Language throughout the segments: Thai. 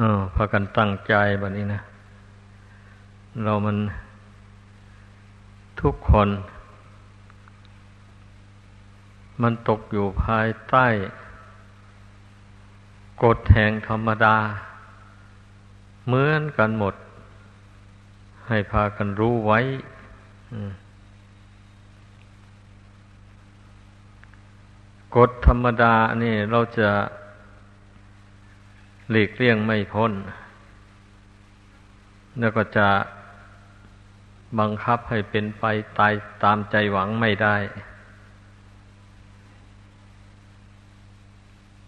ออพากันตั้งใจแบบนี้นะ เรามันทุกคน มันตกอยู่ภายใต้กฎแห่งธรรมดา เหมือนกันหมด ให้พากันรู้ไว้กฎธรรมดานี่เราจะ หลีกเลี่ยงไม่พ้น แล้วก็จะบังคับให้เป็นไปตายตามใจหวังไม่ได้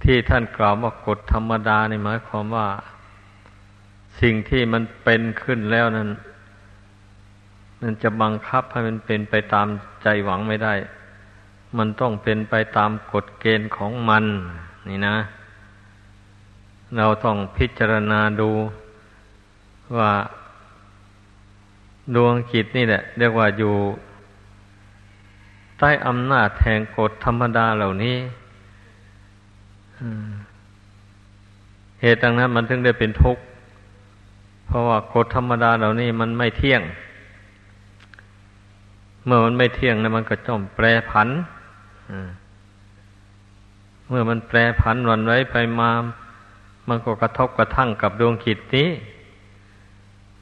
ที่ท่านกล่าวว่ากฎธรรมดาในหมายความว่า สิ่งที่มันเป็นขึ้นแล้วนั้น มันจะบังคับให้มันเป็นไปตามใจหวังไม่ได้ มันต้องเป็นไปตามกฎเกณฑ์ของมัน นี่นะ เราต้องพิจารณาดูว่าดวงจิตนี่แหละ เรียกว่าอยู่ ใต้อำนาจแห่งกฎธรรมดาเหล่านี้เหตุดังนั้นมันถึงได้เป็นทุกข์ เพราะว่ากฎธรรมดาเหล่านี้มันไม่เที่ยง เมื่อมันไม่เที่ยงแล้วมันก็จอมแปรผัน เมื่อมันแปรผันวันไว้ไปมา มันก็กระทบกระทั่งกับดวงขิดนี้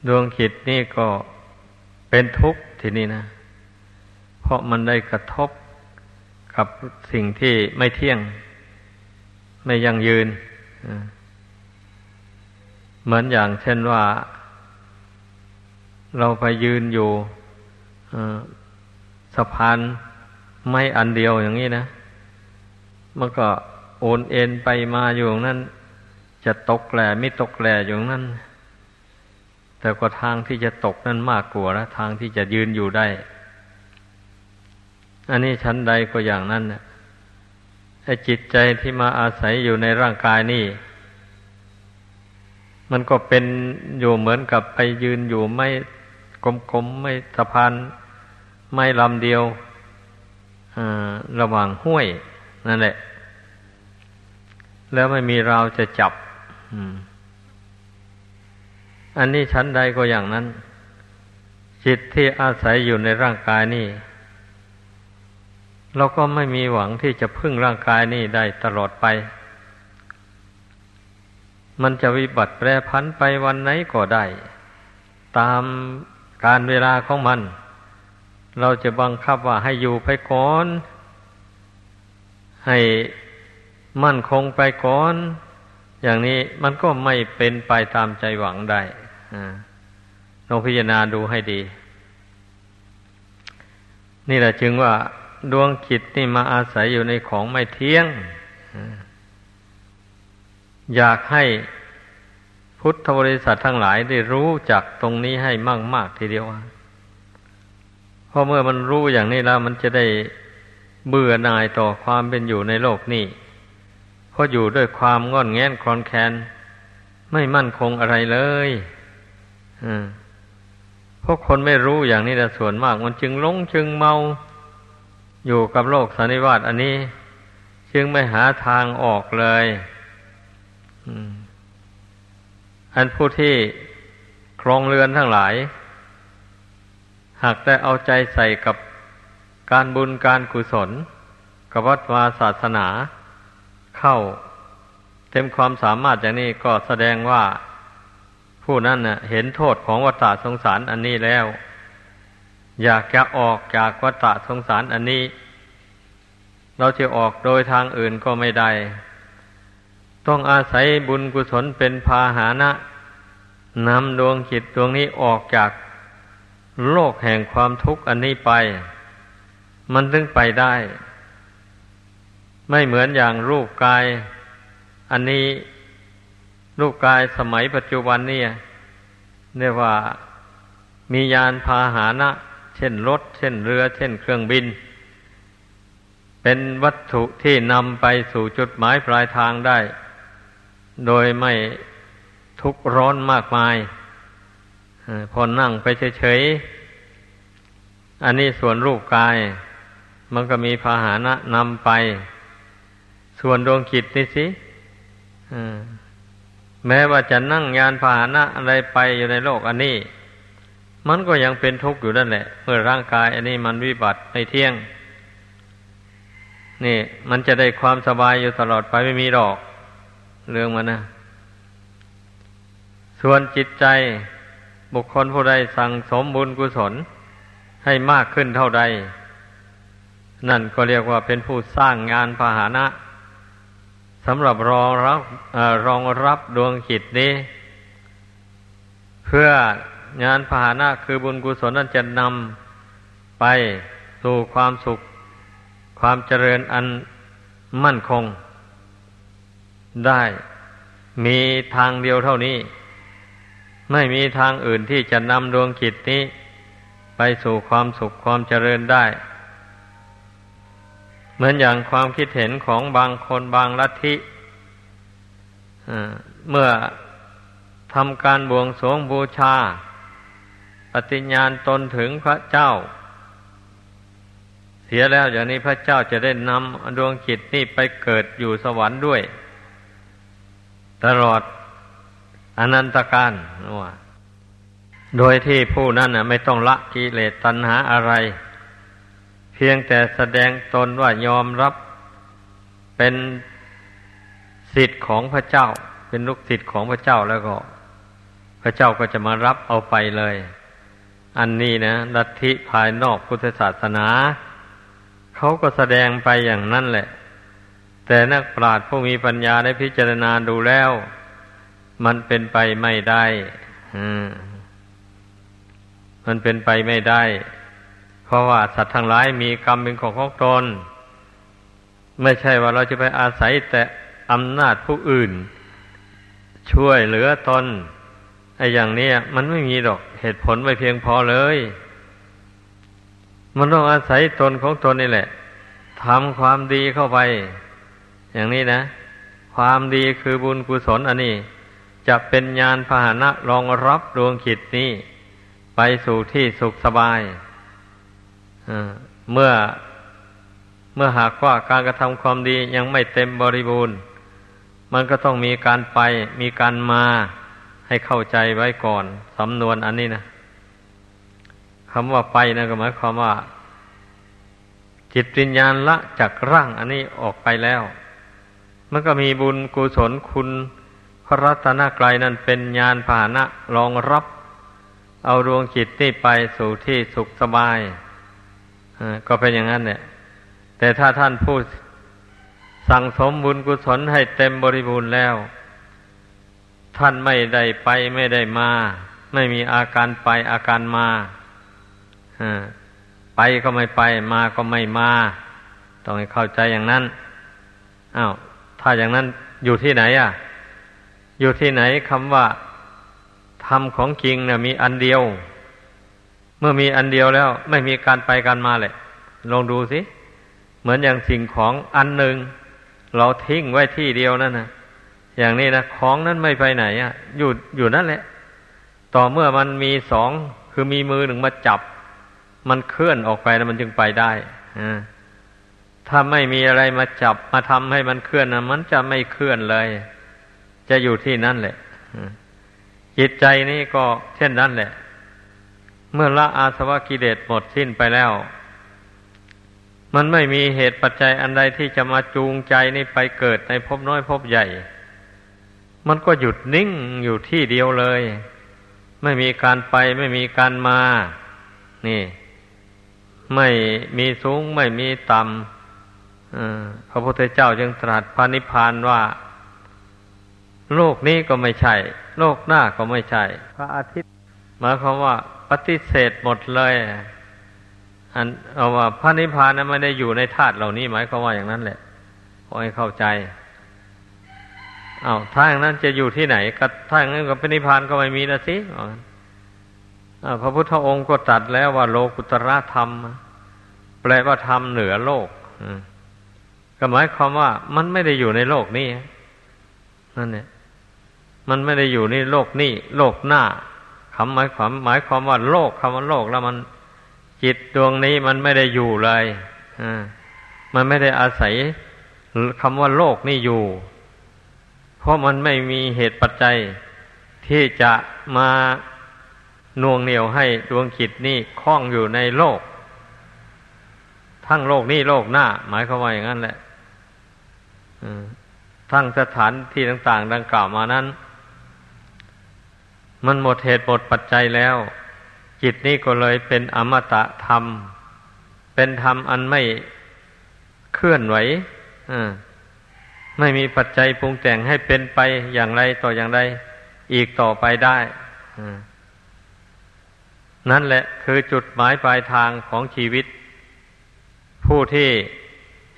ดวงขิดนี่ก็เป็นทุกข์ทีนี้นะ เพราะมันได้กระทบกับสิ่งที่ไม่เที่ยง ไม่ยั่งยืน เหมือนอย่างเช่นว่า เราไปยืนอยู่สะพานไม่อันเดียวอย่างนี้นะ มันก็โอนเอ็นไปมาอยู่นั้น จะตกแหล่ไม่ตกแหล่อยู่นั้น แต่ก็ทางที่จะตกนั้นมากกว่านะทางที่จะยืนอยู่ได้ อันนี้ชั้นใดก็อย่างนั้นนะไอ้จิตใจที่มาอาศัยอยู่ในร่างกายนี่ มันก็เป็นอยู่เหมือนกับไปยืนอยู่ไม่กลมๆไม่สะพานไม่ลำเดียวระหว่างห้วยนั่นแหละ แล้วไม่มีเราจะจับ อันนี้ชั้นใดก็อย่างนั้น จิตที่อาศัยอยู่ในร่างกายนี่ เราก็ไม่มีหวังที่จะพึ่งร่างกายนี่ได้ตลอดไป มันจะวิบัติแปรพันไปวันไหนก็ได้ ตามการเวลาของมัน เราจะบังคับว่าให้อยู่ไปก่อน ให้มั่นคงไปก่อน อย่างนี้มันก็ไม่เป็นไปตามใจหวังได้ลองพิจารณาดูให้ดี นี่แหละจึงว่าดวงจิตนี่มาอาศัยอยู่ในของไม่เที่ยง อยากให้พุทธบริษัททั้งหลายได้รู้จักตรงนี้ให้มากมากทีเดียวเพราะเมื่อมันรู้อย่างนี้แล้ว มันจะได้เบื่อหน่ายต่อความเป็นอยู่ในโลกนี้ เพราะอยู่ด้วยความงอนแงนคลอนแคลนไม่มั่นคงอะไรเลยเพราะคนไม่รู้อย่างนี้แต่ส่วนมาก มันจึงหลงจึงเมา อยู่กับโลกสันนิวาตอันนี้ จึงไม่หาทางออกเลยอันผู้ที่ครองเรือนทั้งหลาย หากได้เอาใจใส่กับการบุญการกุศล กับวัดวาศาสนา เข้า เต็มความสามารถอย่างนี้ก็แสดงว่าผู้นั้นน่ะเห็นโทษของวัฏสงสารอันนี้แล้ว อยากจะออกจากวัฏสงสารอันนี้ เราจะออกโดยทางอื่นก็ไม่ได้ ต้องอาศัยบุญกุศลเป็นพาหานะนำดวงจิตดวงนี้ออกจากโลกแห่งความทุกข์อันนี้ไป มันถึงไปได้ ไม่เหมือนอย่างรูปกาย อันนี้รูปกายสมัยปัจจุบันนี่เรียกว่ามียานพาหานะ เช่นรถ เช่นเรือ เช่นเครื่องบิน เป็นวัตถุที่นำไปสู่จุดหมายปลายทางได้ โดยไม่ทุกข์ร้อนมากมายพอนั่งไปเฉยๆ อันนี้ส่วนรูปกาย มันก็มีพาหานะนำไป ส่วนดวงจิตนี่สิแม้ว่าจะนั่งยานพาหนะอะไรไปอยู่ในโลกอันนี้ มันก็ยังเป็นทุกข์อยู่นั่นแหละ เมื่อร่างกายอันนี้มันวิบัติในเที่ยง นี่ มันจะได้ความสบายอยู่ตลอดไปไม่มีดอก เรื่องมันนะส่วนจิตใจบุคคลผู้ใดสั่งสมบุญกุศลให้มากขึ้นเท่าใด นั่นก็เรียกว่าเป็นผู้สร้างงานพาหนะ สำหรับรองรับอรองรับดวงจิตนี้ เพื่องานพาหนะคือบุญกุศลนั้นจะนำไปสู่ความสุข ความเจริญอันมั่นคง ได้มีทางเดียวเท่านี้ ไม่มีทางอื่นที่จะนำดวงจิตนี้ ไปสู่ความสุขความเจริญได้ เหมือนอย่างความคิดเห็นของบางคนบางลัทธิเมื่อทำการบวงสรวงบูชา ปฏิญญาณตนถึงพระเจ้า เสียแล้วอย่างนี้พระเจ้าจะได้นำดวงจิตนี่ไปเกิดอยู่สวรรค์ด้วย ตลอดอนันตการว่าโดยที่ผู้นั้นไม่ต้องละกิเลสตัณหาอะไร เพียงแต่แสดงตนว่ายอมรับเป็นสิทธิ์ของพระเจ้า เป็นลูกศิษย์ของพระเจ้าแล้วก็ พระเจ้าก็จะมารับเอาไปเลย อันนี้นะลัทธิภายนอกพุทธศาสนาเขาก็แสดงไปอย่างนั้นแหละ แต่นักปราชญ์ผู้มีปัญญาได้พิจารณาดูแล้ว มันเป็นไปไม่ได้มันเป็นไปไม่ได้ เพราะว่าสัตว์ทั้งหลายมีกรรมเป็นของของตน ไม่ใช่ว่าเราจะไปอาศัยแต่อำนาจผู้อื่น ช่วยเหลือตนไอ้อย่างนี้มันไม่มีดอกเหตุผลไม่เพียงพอเลย มันต้องอาศัยตนของตนนี่แหละทำความดีเข้าไป อย่างนี้นะ ความดีคือบุญกุศลอันนี้ จะเป็นญาณพาหนะรองรับดวงขิดนี้ ไปสู่ที่สุขสบาย เมื่อเมื่อหากว่าการกระทำความดียังไม่เต็มบริบูรณ์ มันก็ต้องมีการไปมีการมาให้เข้าใจไว้ก่อนสำนวนอันนี้นะคำว่าไปนะก็หมายความว่า จิตวิญญาณละจากร่างอันนี้ออกไปแล้ว มันก็มีบุญกุศลคุณพระรัตนกรายนั้นเป็นญาณผานะรองรับ เอาดวงจิตนี่ไปสู่ที่สุขสบาย ก็เป็นอย่างนั้นเนี่ย แต่ถ้าท่านพูดสั่งสมบุญกุศลให้เต็มบริบูรณ์แล้ว ท่านไม่ได้ไปไม่ได้มา ไม่มีอาการไปอาการมาไปก็ไม่ไป มาก็ไม่มา ต้องให้เข้าใจอย่างนั้นอา้าวถ้าอย่างนั้นอยู่ที่ไหนอะ อยู่ที่ไหนคำว่าธรรมของจริงเนี่ยมีอันเดียว มื่อมีอันเดียวแล้ว ไม่มีการไปกันมาเลยลองดูสิเหมือนอย่างสิ่งของอันหนึ่งเราทิ้งไว้ที่เดียวนั่นนะอย่างนี้นะของนั้นไม่ไปไหนอะอยู่อยู่นั่นแหละ ต่อเมื่อมันมีสองคือมีมือหนึ่งมาจับ มันเคลื่อนออกไปแล้วมันจึงไปได้อ่าถ้าไม่มีอะไรมาจับมาทำให้มันเคลื่อนนะมันจะไม่เคลื่อนเลย จะอยู่ที่นั่นแหละจิตใจนี่ก็เช่นนั้นแหละ เมื่อละอาสวะกิเลสหมดสิ้นไปแล้ว มันไม่มีเหตุปัจจัยอันใดที่จะมาจูงใจนี่ไปเกิดในภพน้อยภพใหญ่ มันก็หยุดนิ่งอยู่ที่เดียวเลย ไม่มีการไปไม่มีการมา นี่ ไม่มีสูงไม่มีต่ำพระพุทธเจ้าจึงตรัสพระนิพพานว่า โลกนี้ก็ไม่ใช่ โลกหน้าก็ไม่ใช่ พระอาทิตย์หมายความว่า ปฏิเสธหมดเลยอันเอาว่าพระนิพพานนั้นไม่ได้อยู่ในธาตุเหล่านี้หมายความว่าอย่างนั้นแหละขอให้เข้าใจเอาถ้าอย่างนั้นจะอยู่ที่ไหนก็ถ้าอย่างนั้นกับพระนิพพานก็ไม่มีนะสิพระพุทธองค์ก็ตรัสแล้วว่าโลกุตระธรรม แปลว่าธรรมเหนือโลกก็หมายความว่ามันไม่ได้อยู่ในโลกนี้นั่นเนี่ยมันไม่ได้อยู่ในโลกนี้ โลกหน้า คำหมายความหมายความว่าโลกคำว่าโลกแล้วมันจิตดวงนี้มันไม่ได้อยู่เลยอ่ามันไม่ได้อาศัยคำว่าโลกนี่อยู่ เพราะมันไม่มีเหตุปัจจัย ที่จะมาน่วงเหนียวให้ดวงจิตนี่คล้องอยู่ในโลก ทั้งโลกนี้โลกหน้า หมายความว่าอย่างนั้นแหละทั้งสถานที่ต่าง ๆ ดังกล่าวมานั้น มันหมดเหตุหมดปัจจัยแล้ว จิตนี้ก็เลยเป็นอมตะธรรม เป็นธรรมอันไม่เคลื่อนไหวไม่มีปัจจัยปรุงแต่งให้เป็นไปอย่างไรต่ออย่างไรอีกต่อไปได้นั่นแหละคือจุดหมายปลายทางของชีวิต ผู้ที่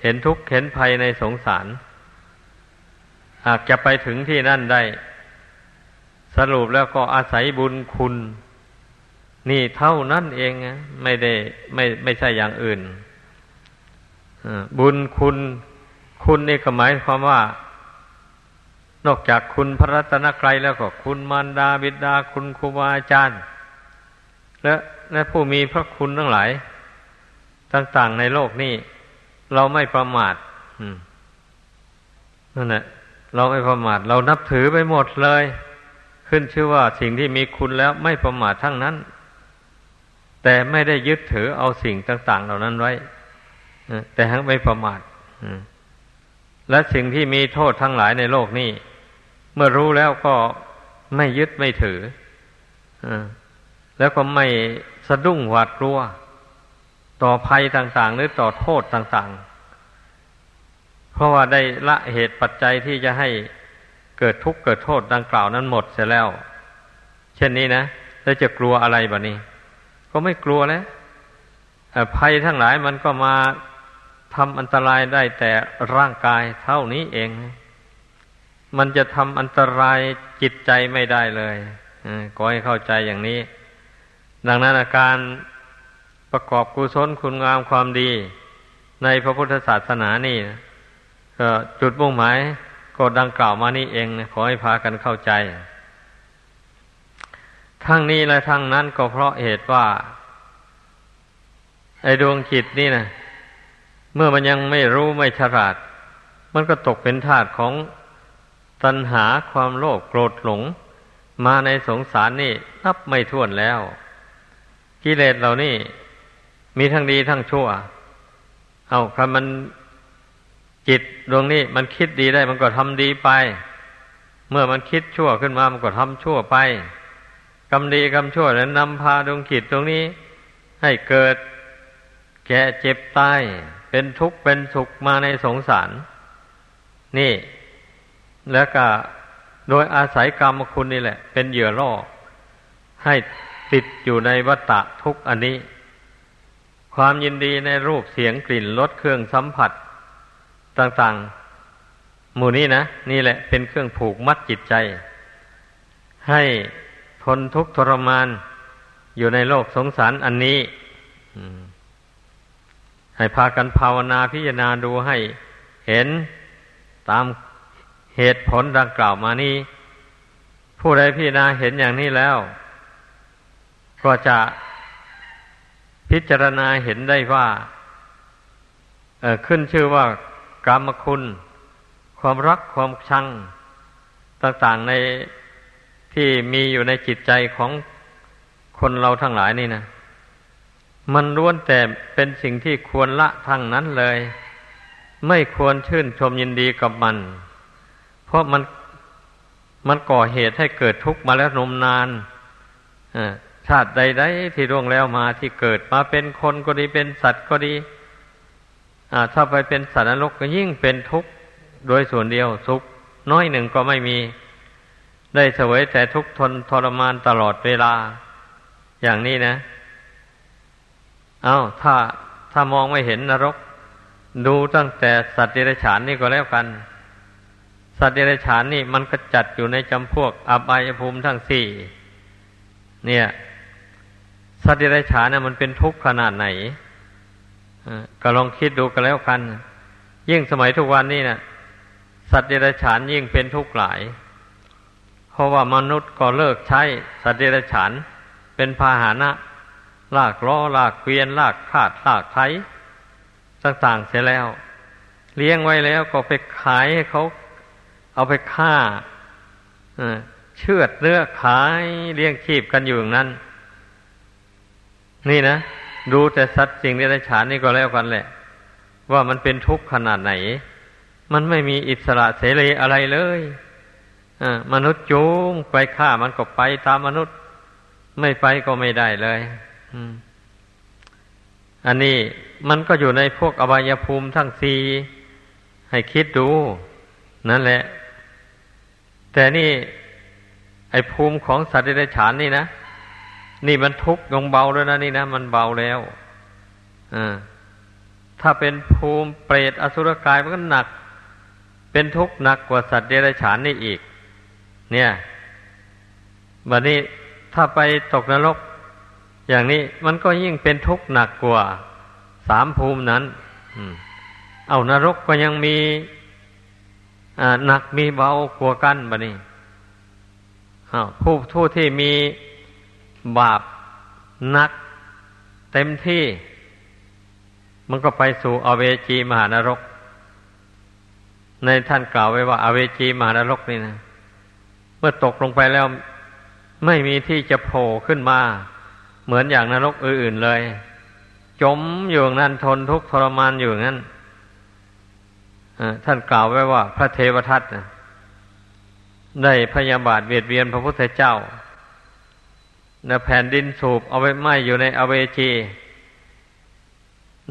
เห็นทุกข์เห็นภัยในสงสาร หากจะไปถึงที่นั่นได้ สรุปแล้วก็อาศัยบุญคุณ นี่เท่านั้นเองไม่ได้ไม่ไม่ใช่อย่างอื่นบุญคุณ คุณนี่ก็หมายความว่า นอกจากคุณพระรัตนกรัยแล้วก็คุณมารดาบิดาคุณครูบาอาจารย์ และและผู้มีพระคุณทั้งหลาย ต่างๆในโลกนี้ เราไม่ประมาทนั่นแหละเราไม่ประมาทเรานับถือไปหมดเลย ขึ้นชื่อว่าสิ่งที่มีคุณแล้วไม่ประมาททั้งนั้น แต่ไม่ได้ยึดถือเอาสิ่งต่าง ๆ เหล่านั้นไว้แต่ทั้งไม่ประมาทและสิ่งที่มีโทษทั้งหลายในโลกนี้ เมื่อรู้แล้วก็ไม่ยึดไม่ถือแล้วก็ไม่สะดุ้งหวาดกลัว ต่อภัยต่างๆ หรือต่อโทษต่าง ๆ เพราะว่าได้ละเหตุปัจจัยที่จะให้ เกิดทุกข์เกิดโทษดังกล่าวนั้นหมดเสียแล้ว เช่นนี้นะแล้วจะกลัวอะไรบะนี้ ก็ไม่กลัวแล้วภัยทั้งหลายมันก็มาทำอันตรายได้แต่ร่างกายเท่านี้เอง มันจะทำอันตรายจิตใจไม่ได้เลยก็ให้เข้าใจอย่างนี้ ดังนั้นอาการประกอบกุศลคุณงามความดี ในพระพุทธศาสนานี่ก็จุดมุ่งหมาย ก็ดังกล่าวมานี่เองขอให้พากันเข้าใจ ทั้งนี้และทั้งนั้นก็เพราะเหตุว่า ไอ้ดวงจิตนี่นะเมื่อมันยังไม่รู้ไม่ฉลาด มันก็ตกเป็นทาสของตัณหาความโลภโกรธหลง มาในสงสารนี่นับไม่ถ้วนแล้ว กิเลสเหล่านี้มีทั้งดีทั้งชั่ว เอาคำมัน จิตดวงนี้มันคิดดีได้มันก็ทำดีไป เมื่อมันคิดชั่วขึ้นมามันก็ทำชั่วไปกรรมดีกรรมชั่วนั้นนำพาดวงจิตตรงนี้ ให้เกิดแก่เจ็บตายเป็นทุกข์เป็นสุขมาในสงสาร นี่ แล้วก็โดยอาศัยกรรมคุณนี่แหละ เป็นเหยื่อล่อ ให้ติดอยู่ในวัฏฏะทุกอันนี้ ความยินดีในรูปเสียงกลิ่นรสเครื่องสัมผัส ต่างๆ หมู่นี้นะนี่แหละเป็นเครื่องผูกมัดจิตใจ ให้ทนทุกข์ทรมานอยู่ในโลกสงสารอันนี้ให้พากันภาวนาพิจารณาดูให้เห็นตามเหตุผลดังกล่าวมานี้ ผู้ใดพิจารณาเห็นอย่างนี้แล้ว ก็จะพิจารณาเห็นได้ว่าขึ้นชื่อว่า กรรมคุณ ความรักความชังต่างๆในที่มีอยู่ในจิตใจของคนเราทั้งหลายนี่นะมันล้วนแต่เป็นสิ่งที่ควรละทั้งนั้นเลย ไม่ควรชื่นชมยินดีกับมัน เพราะมันมันก่อเหตุให้เกิดทุกข์มาแล้วนมนานชาติใดๆที่ร่วงแล้วมาที่เกิดมาเป็นคนก็ดีเป็นสัตว์ก็ดี ถ้าไปเป็นสัตว์นรกก็ยิ่งเป็นทุกข์โดยส่วนเดียวสุขน้อยหนึ่งก็ไม่มี ได้เสวยแต่ทุกข์ทนทรมานตลอดเวลา อย่างนี้นะ เอา้าถ้าถ้ามองไม่เห็นนรก ดูตั้งแต่สัตว์เดรัจฉานนี่ก็แล้วกัน สัตว์เดรัจฉานนี่มันก็จัดอยู่ในจำพวกอบายภูมิทั้งสี่เนี่ย สัตว์เดรัจฉานเนี่ยมันเป็นทุกข์ขนาดไหน ก็ลองคิดดูกันแล้วกัน ยิ่งสมัยทุกวันนี้นะสัตว์เดรัจฉานยิ่งเป็นทุกข์หลาย เพราะว่ามนุษย์ก็เลิกใช้สัตว์เดรัจฉาน เป็นพาหานะ ลากล้อลากเกวียน ลากขาดลากไถต่างๆเสียแล้ว เลี้ยงไว้แล้วก็ไปขายให้เขาเอาไปฆ่าเชือดเนื้อขายเลี้ยงชีพกันอยู่อย่างนั้น นี่นะ ดูแต่สัตว์สิ่งที่ไรฉานนี่ก็แล้วกันแหละ ว่ามันเป็นทุกข์ขนาดไหน มันไม่มีอิสระเสรีอะไรเลยมนุษย์จูงไปฆ่ามันก็ไปตามมนุษย์ ไม่ไปก็ไม่ได้เลยอันนี้มันก็อยู่ในพวกอบายภูมิทั้งสี่ให้คิดดู นั่นแหละ แต่นี่ ไอภูมิของสัตว์เดรัจฉานนี่นะ นี่มันทุกข์ลงเบาแล้วนะนี่นะมันเบาแล้วอ่าถ้าเป็นภูมิเปรตอสุรกายมันก็หนัก เป็นทุกข์หนักกว่าสัตว์เดรัจฉานนี่อีก เนี่ยบัดนี้ถ้าไปตกนรก อย่างนี้มันก็ยิ่งเป็นทุกข์หนักกว่าสามภูมินั้นเอานรกก็ยังมีหนักมีเบากว่ากันบัดนี้ผู้ผู้ที่มี บาปนัก เต็มที่ มันก็ไปสู่อเวจีมหานรก ในท่านกล่าวไว้ว่าอเวจีมหานรกนี่นะ เมื่อตกลงไปแล้วไม่มีที่จะโผล่ขึ้นมา เหมือนอย่างนรกอื่นๆเลย จมอยู่นั้นทนทุกข์ทรมานอยู่นั้นท่านกล่าวไว้ว่า พระเทวทัตนะได้พยาบาทเบียดเบียนพระพุทธเจ้า ในแผ่นดินสูบเอาไว้ไหม้อยู่ในอเวจี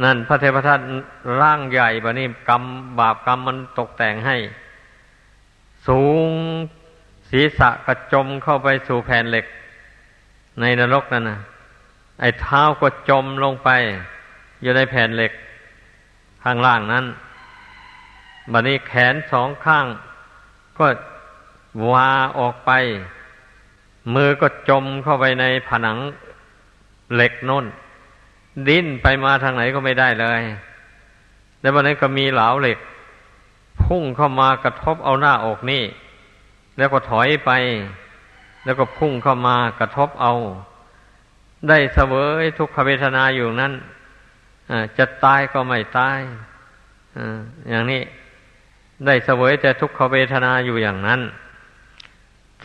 นั่นพระเทพทัตร่างใหญ่บะนี่กรรมบาปกรรมมันตกแต่งให้ สูงศีรษะกระจมเข้าไปสู่แผ่นเหล็ก ในนรกนั่นนะไอ้เท้าก็จมลงไป อยู่ในแผ่นเหล็ก ข้างล่างนั้นบัดนี้แขนสองข้าง ก็วาออกไป มือก็จมเข้าไปในผนังเหล็กน้นดิ้นไปมาทางไหนก็ไม่ได้เลยแล้ววันนั้นก็มีเหลาเหล็ก พุ่งเข้ามากระทบเอาหน้าอกนี่ แล้วก็ถอยไป แล้วก็พุ่งเข้ามากระทบเอา ได้เสวยทุกขเวทนาอยู่นั้นจะตายก็ไม่ตายอย่างนี้ ได้เสวยแต่ทุกขเวทนาอยู่อย่างนั้น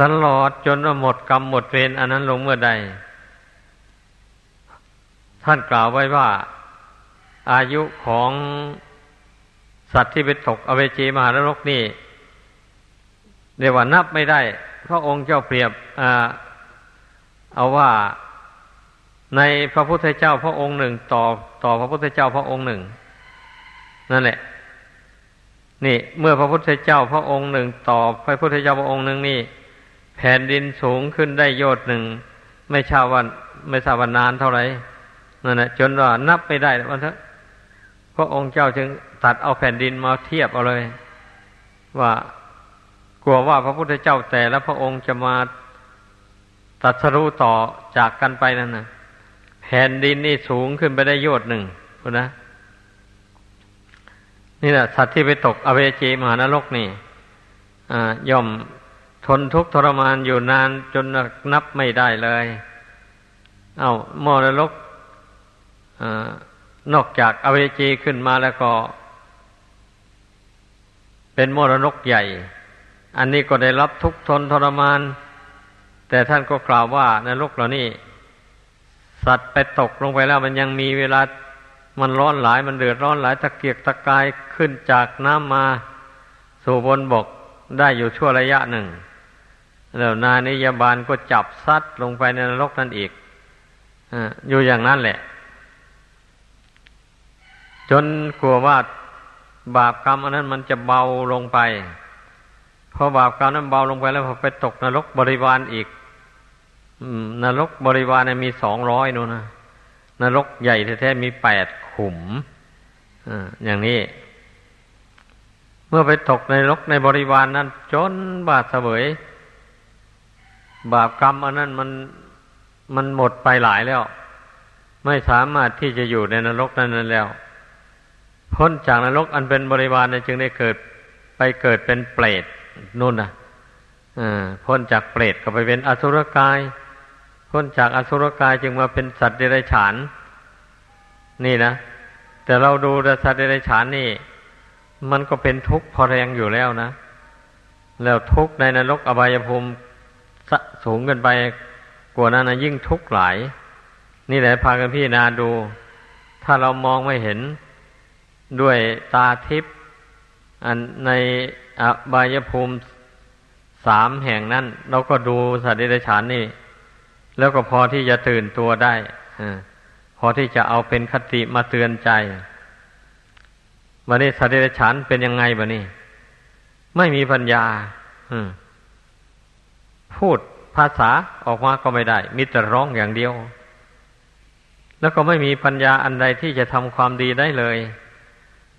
ตลอดจนว่าหมดกรรมหมดเวรอันนั้นลงเมื่อใด ท่านกล่าวไว้ว่า อายุของสัตว์ที่ไปตกอเวจีมหานรกนี่เรียกว่านับไม่ได้ พระองค์เจ้าเปรียบเอาว่าในพระพุทธเจ้าพระองค์หนึ่ง ต่อต่อพระพุทธเจ้าพระองค์หนึ่ง นั่นแหละ นี่ เมื่อพระพุทธเจ้าพระองค์หนึ่ง ต่อพระพุทธเจ้าพระองค์หนึ่งนี่ ผ่นดินสูงขึ้นได้โยดหนึ่ง ไม่ชาวันไม่ทราบวันนานเท่าไหร่นั่นแหละจนว่านับไม่ได้วันเถอะพระองค์เจ้าจึงตัดเอาแผ่นดินมาเทียบเอาเลย ว่ากลัวว่าพระพุทธเจ้าแต่และพระองค์จะมาตัดสรู้ต่อจากกันไปนั่นนะแผ่นดินนี่สูงขึ้นไปได้โยดหนึ่งนะนี่แหละสัตว์ที่ไปตกอเวจีมหานรกนี่ย่อม ทนทุกข์ทรมานอยู่นานจนนับไม่ได้เลย เอามรลกอนอกจากอเวจีขึ้นมาแล้วก็ เป็นมรนกใหญ่ อันนี้ก็ได้รับทุกข์ทนทรมาน แต่ท่านก็กล่าวว่านรกเหล่านี้ สัตว์ไปตกลงไปแล้วมันยังมีเวลา มันร้อนหลายมันเดือดร้อนหลายตะเกียกตะกายขึ้นจากน้ำมาสู่บนบกได้อยู่ชั่วระยะหนึ่ง แล้วนานิยบาลก็จับซัดลงไปในนรกนั่นอีกอยู่อย่างนั้นแหละ จนกลัวว่าบาปกรรมอันนั้นมันจะเบาลงไปพอบาปกรรมนั้นเบาลงไปแล้วพอไปตกนรกบริวารอีกนรกบริวารเนี่ยมีสองร้อยนู่นนะนรกใหญ่แท้ๆมีแปดขุมอย่างนี้ เมื่อไปตกในนรกในบริวารนั้น จนบาดเสวย บาปกรรมอันนั้นมันมันหมดไปหลายแล้ว ไม่สามารถที่จะอยู่ในนรกนั้นนั้นแล้ว พ้นจากนรกอันเป็นบริวารจึงได้เกิดไปเกิดเป็นเปรตนู่นนะพ้นจากเปรตก็ไปเป็นอสุรกาย พ้นจากอสุรกายจึงมาเป็นสัตว์เดรัจฉาน นี่นะแต่เราดูสัตว์เดรัจฉานนี่ มันก็เป็นทุกข์พอแรงอยู่แล้วนะ แล้วทุกข์ในนรกอบายภูมิ สูงเกินไปกว่านั้นนะยิ่งทุกข์หลาย นี่แหละพากันพี่นาดู ถ้าเรามองไม่เห็นด้วยตาทิพย์อันในอบายภูมิสามแห่งนั้น เราก็ดูสัตว์เดรัจฉานนี่ แล้วก็พอที่จะตื่นตัวได้พอที่จะเอาเป็นคติมาเตือนใจวันนี้สัตว์เดรัจฉานเป็นยังไงบะนี่ไม่มีปัญญาพูด ภาษาออกมาก็ไม่ได้ มีแต่ร้องอย่างเดียว แล้วก็ไม่มีปัญญาอันใดที่จะทำความดีได้เลย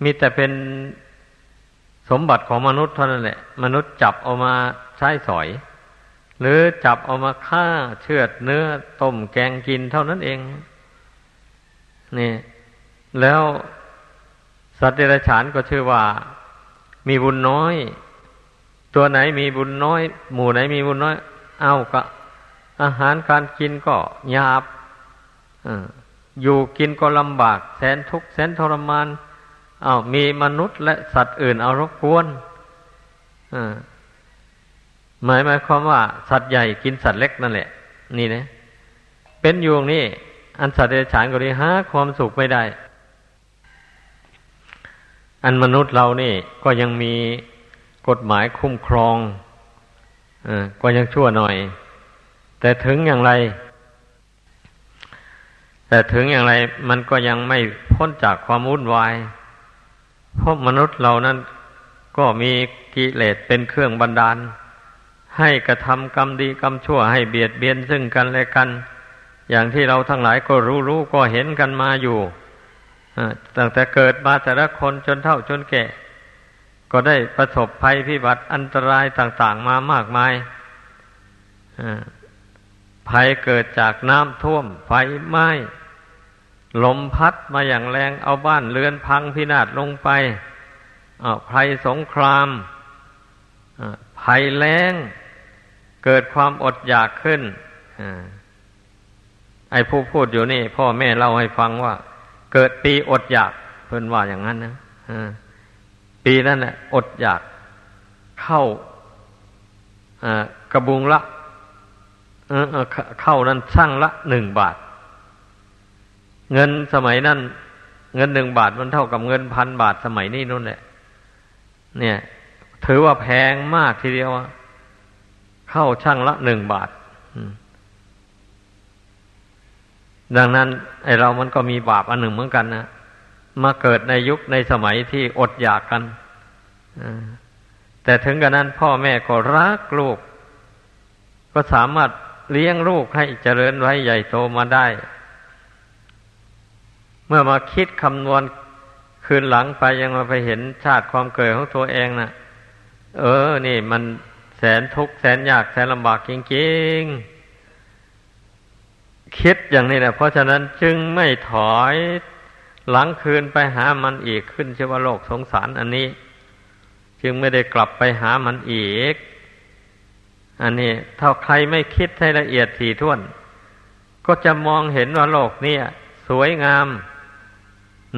มีแต่เป็นสมบัติของมนุษย์เท่านั้นแหละ มนุษย์จับเอามาใช้สอย หรือจับเอามาฆ่าเชือดเนื้อต้มแกงกินเท่านั้นเอง นี่ แล้วสัตว์เดรัจฉานก็ชื่อว่ามีบุญน้อย ตัวไหนมีบุญน้อย หมู่ไหนมีบุญน้อย เอาก็ อาหารการกินก็หยาบอยู่กินก็ลำบาก แสนทุกข์แสนทรมานอามีมนุษย์และสัตว์อื่นเอารบกวนหมายหมายความว่า สัตว์ใหญ่กินสัตว์เล็กนั่นแหละ นี่นะ เป็นอยู่นี่ อันสัตว์เดรัจฉานก็ดีหาความสุขไม่ได้ อันมนุษย์เรานี่ก็ยังมีกฎหมายคุ้มครอง ก็ยังชั่วหน่อย แต่ถึงอย่างไร แต่ถึงอย่างไรมันก็ยังไม่พ้นจากความวุ่นวาย เพราะมนุษย์เรานั้นก็มีกิเลสเป็นเครื่องบันดาล ให้กระทำกรรมดีกรรมชั่วให้เบียดเบียนซึ่งกันและกัน อย่างที่เราทั้งหลายก็รู้รู้ก็เห็นกันมาอยู่ตั้งแต่เกิดมาแต่ละคนจนเท่าจนแก่ ก็ได้ประสบภัยพิบัติอันตรายต่างๆมามากมายภัยเกิดจากน้ำท่วม ไฟไหม้ลมพัดมาอย่างแรงเอาบ้านเรือนพังพินาศลงไปภัยสงครามภัยแล้งเกิดความอดอยากขึ้นไอ้ผู้พูดอยู่นี่ พ่อแม่เล่าให้ฟังว่า เกิดปีอดอยากเพิ่นว่าอย่างนั้นนะ ปีนั้นแหละอดอยากเข้ากระบุงละเข้านั้นช่างละหนึ่งบาท เงินสมัยนั้น เงินหนึ่งบาทมันเท่ากับเงินพันบาทสมัยนี้นู่นแหละ เนี่ย ถือว่าแพงมากทีเดียวเข้าช่างละหนึ่งบาทดังนั้นไอเรามันก็มีบาปอันหนึ่งเหมือนกันนะ มาเกิดในยุคในสมัยที่อดอยากกันแต่ถึงกระนั้นพ่อแม่ก็รักลูก ก็สามารถเลี้ยงลูกให้เจริญไว้ใหญ่โตมาได้ เมื่อมาคิดคำนวณคืนหลังไปยังมาไปเห็นชาติความเกิดของตัวเองนะ่ะ เออ นี่มันแสนทุกข์แสนยากแสนลำบากจริงๆ คิดอย่างนี้แหละเพราะฉะนั้นจึงไม่ถอย หลังคืนไปหามันอีกขึ้นชื่อว่าโลกสงสารอันนี้ จึงไม่ได้กลับไปหามันอีก อันนี้ถ้าใครไม่คิดให้ละเอียดถี่ถ้วน ก็จะมองเห็นว่าโลกนี้สวยงาม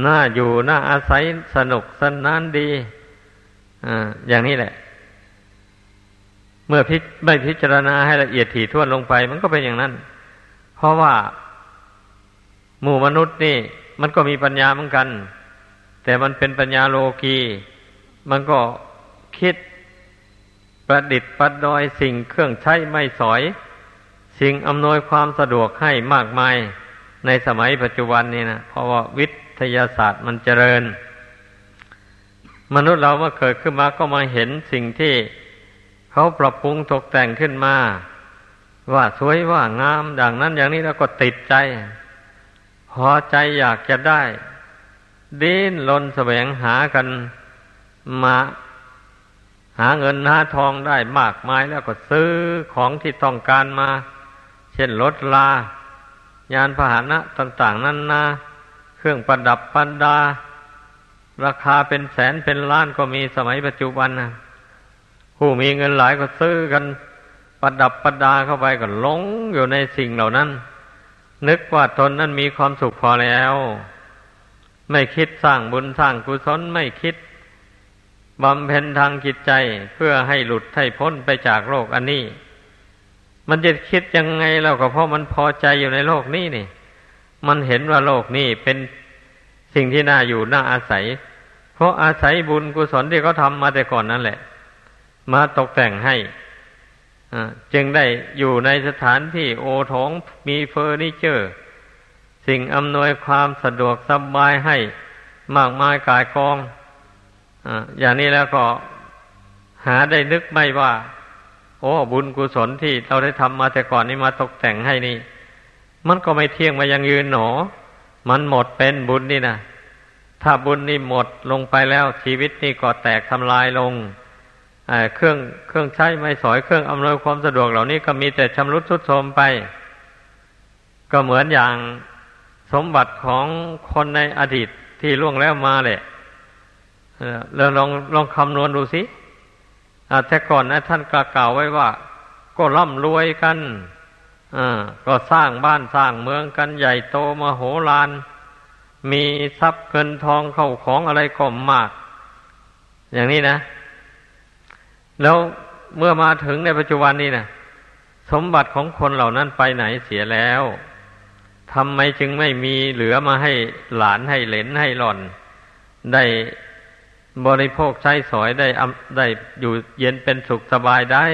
น่าอยู่น่าอาศัยสนุกสนานดีออย่างนี้แหละ เมื่อพิไม่พิจารณาให้ละเอียดถี่ถ้วนลงไป มันก็เป็นอย่างนั้น เพราะว่า หมู่มนุษย์นี่ มันก็มีปัญญาเหมือนกัน แต่มันเป็นปัญญาโลกี มันก็คิดประดิษฐ์ประดอยสิ่งเครื่องใช้ไม่สอย สิ่งอำนวยความสะดวกให้มากมายในสมัยปัจจุบันนี้นะเพราะว่าวิททยาศาสตร์มันเจริญ มนุษย์เราเมื่อเกิดขึ้นมาก็มาเห็นสิ่งที่เขาปรับปรุงตกแต่งขึ้นมา ว่าสวยว่างามดังนั้นอย่างนี้แล้วก็ติดใจ พอใจอยากจะได้ ดิ้นลนแสวงหากันมาหาเงินหาทองได้มากมายแล้วก็ซื้อของที่ต้องการมา เช่นรถลา ยานพาหนะต่าง ๆ นั่นนาเครื่องประดับปันดา ราคาเป็นแสนเป็นล้านก็มีสมัยปัจจุบันนะผู้มีเงินหลายก็ซื้อกันประดับประดาเข้าไปก็หลงอยู่ในสิ่งเหล่านั้น นึกว่าตนนั้นมีความสุขพอแล้ว ไม่คิดสร้างบุญสร้างกุศลไม่คิดบำเพ็ญทางจิตใจเพื่อให้หลุดให้พ้นไปจากโลกอันนี้ มันจะคิดยังไงเราก็เพราะมันพอใจอยู่ในโลกนี้นี่ มันเห็นว่าโลกนี้เป็นสิ่งที่น่าอยู่น่าอาศัย เพราะอาศัยบุญกุศลที่เขาทำมาแต่ก่อนนั่นแหละ มาตกแต่งให้ จึงได้อยู่ในสถานที่โอทองมีเฟอร์นิเจอร์ สิ่งอำนวยความสะดวกสบายให้มากมายกายกองอย่างนี้แล้วก็หาได้นึกไม่ว่า โอ้บุญกุศลที่เราได้ทำมาแต่ก่อนนี้มาตกแต่งให้นี่ มันก็ไม่เที่ยงมายังยืนหนอ มันหมดเป็นบุญนี่นะถ้าบุญนี่หมดลงไปแล้วชีวิตนี่ก็แตกทำลายลง เครื่องเครื่องใช้ไม่สอยเครื่องอำนวยความสะดวกเหล่านี้ก็มีแต่ชำรุดทรุดโทรมไป ก็เหมือนอย่างสมบัติของคนในอดีตที่ล่วงแล้วมาแหละเราลองลองคำนวณดูสิแต่ก่อนนะท่านกล่าวไว้ว่า ก็ร่ำรวยกันก็สร้างบ้านสร้างเมืองกันใหญ่โตมโหฬารมีทรัพย์เงินทองเข้าของอะไรก็มาก อย่างนี้นะ แล้วเมื่อมาถึงในปัจจุบันนี้นะสมบัติของคนเหล่านั้นไปไหนเสียแล้วทำไมจึงไม่มีเหลือมาให้หลานให้เหลนให้หล่อน ได้บริโภคใช้สอยได้ได้อยู่เย็นเป็นสุขสบายได้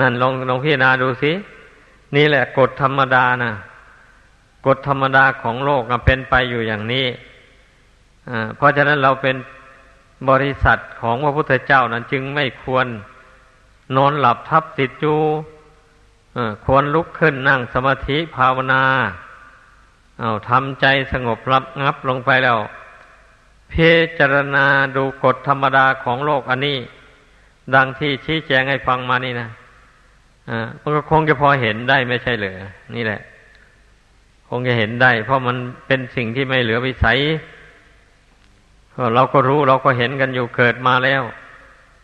นั่นลองลองพิจารณาดูสิ นี่แหละกฎธรรมดานะกฎธรรมดาของโลกเป็นไปอยู่อย่างนี้เพราะฉะนั้นเราเป็น บริษัทของพระพุทธเจ้านั้นจึงไม่ควรนอนหลับทับติดอยู่ควรลุกขึ้นนั่งสมาธิภาวนาเอาทำใจสงบรับงับลงไปแล้ว เพจารณาดูกฎธรรมดาของโลกอันนี้ ดังที่ชี้แจงให้ฟังมานี่นะอ่ามันก็คงจะพอเห็นได้ไม่ใช่เหรอนี่แหละ คงจะเห็นได้ เพราะมันเป็นสิ่งที่ไม่เหลือวิสัย เราก็รู้เราก็เห็นกันอยู่เกิดมาแล้ว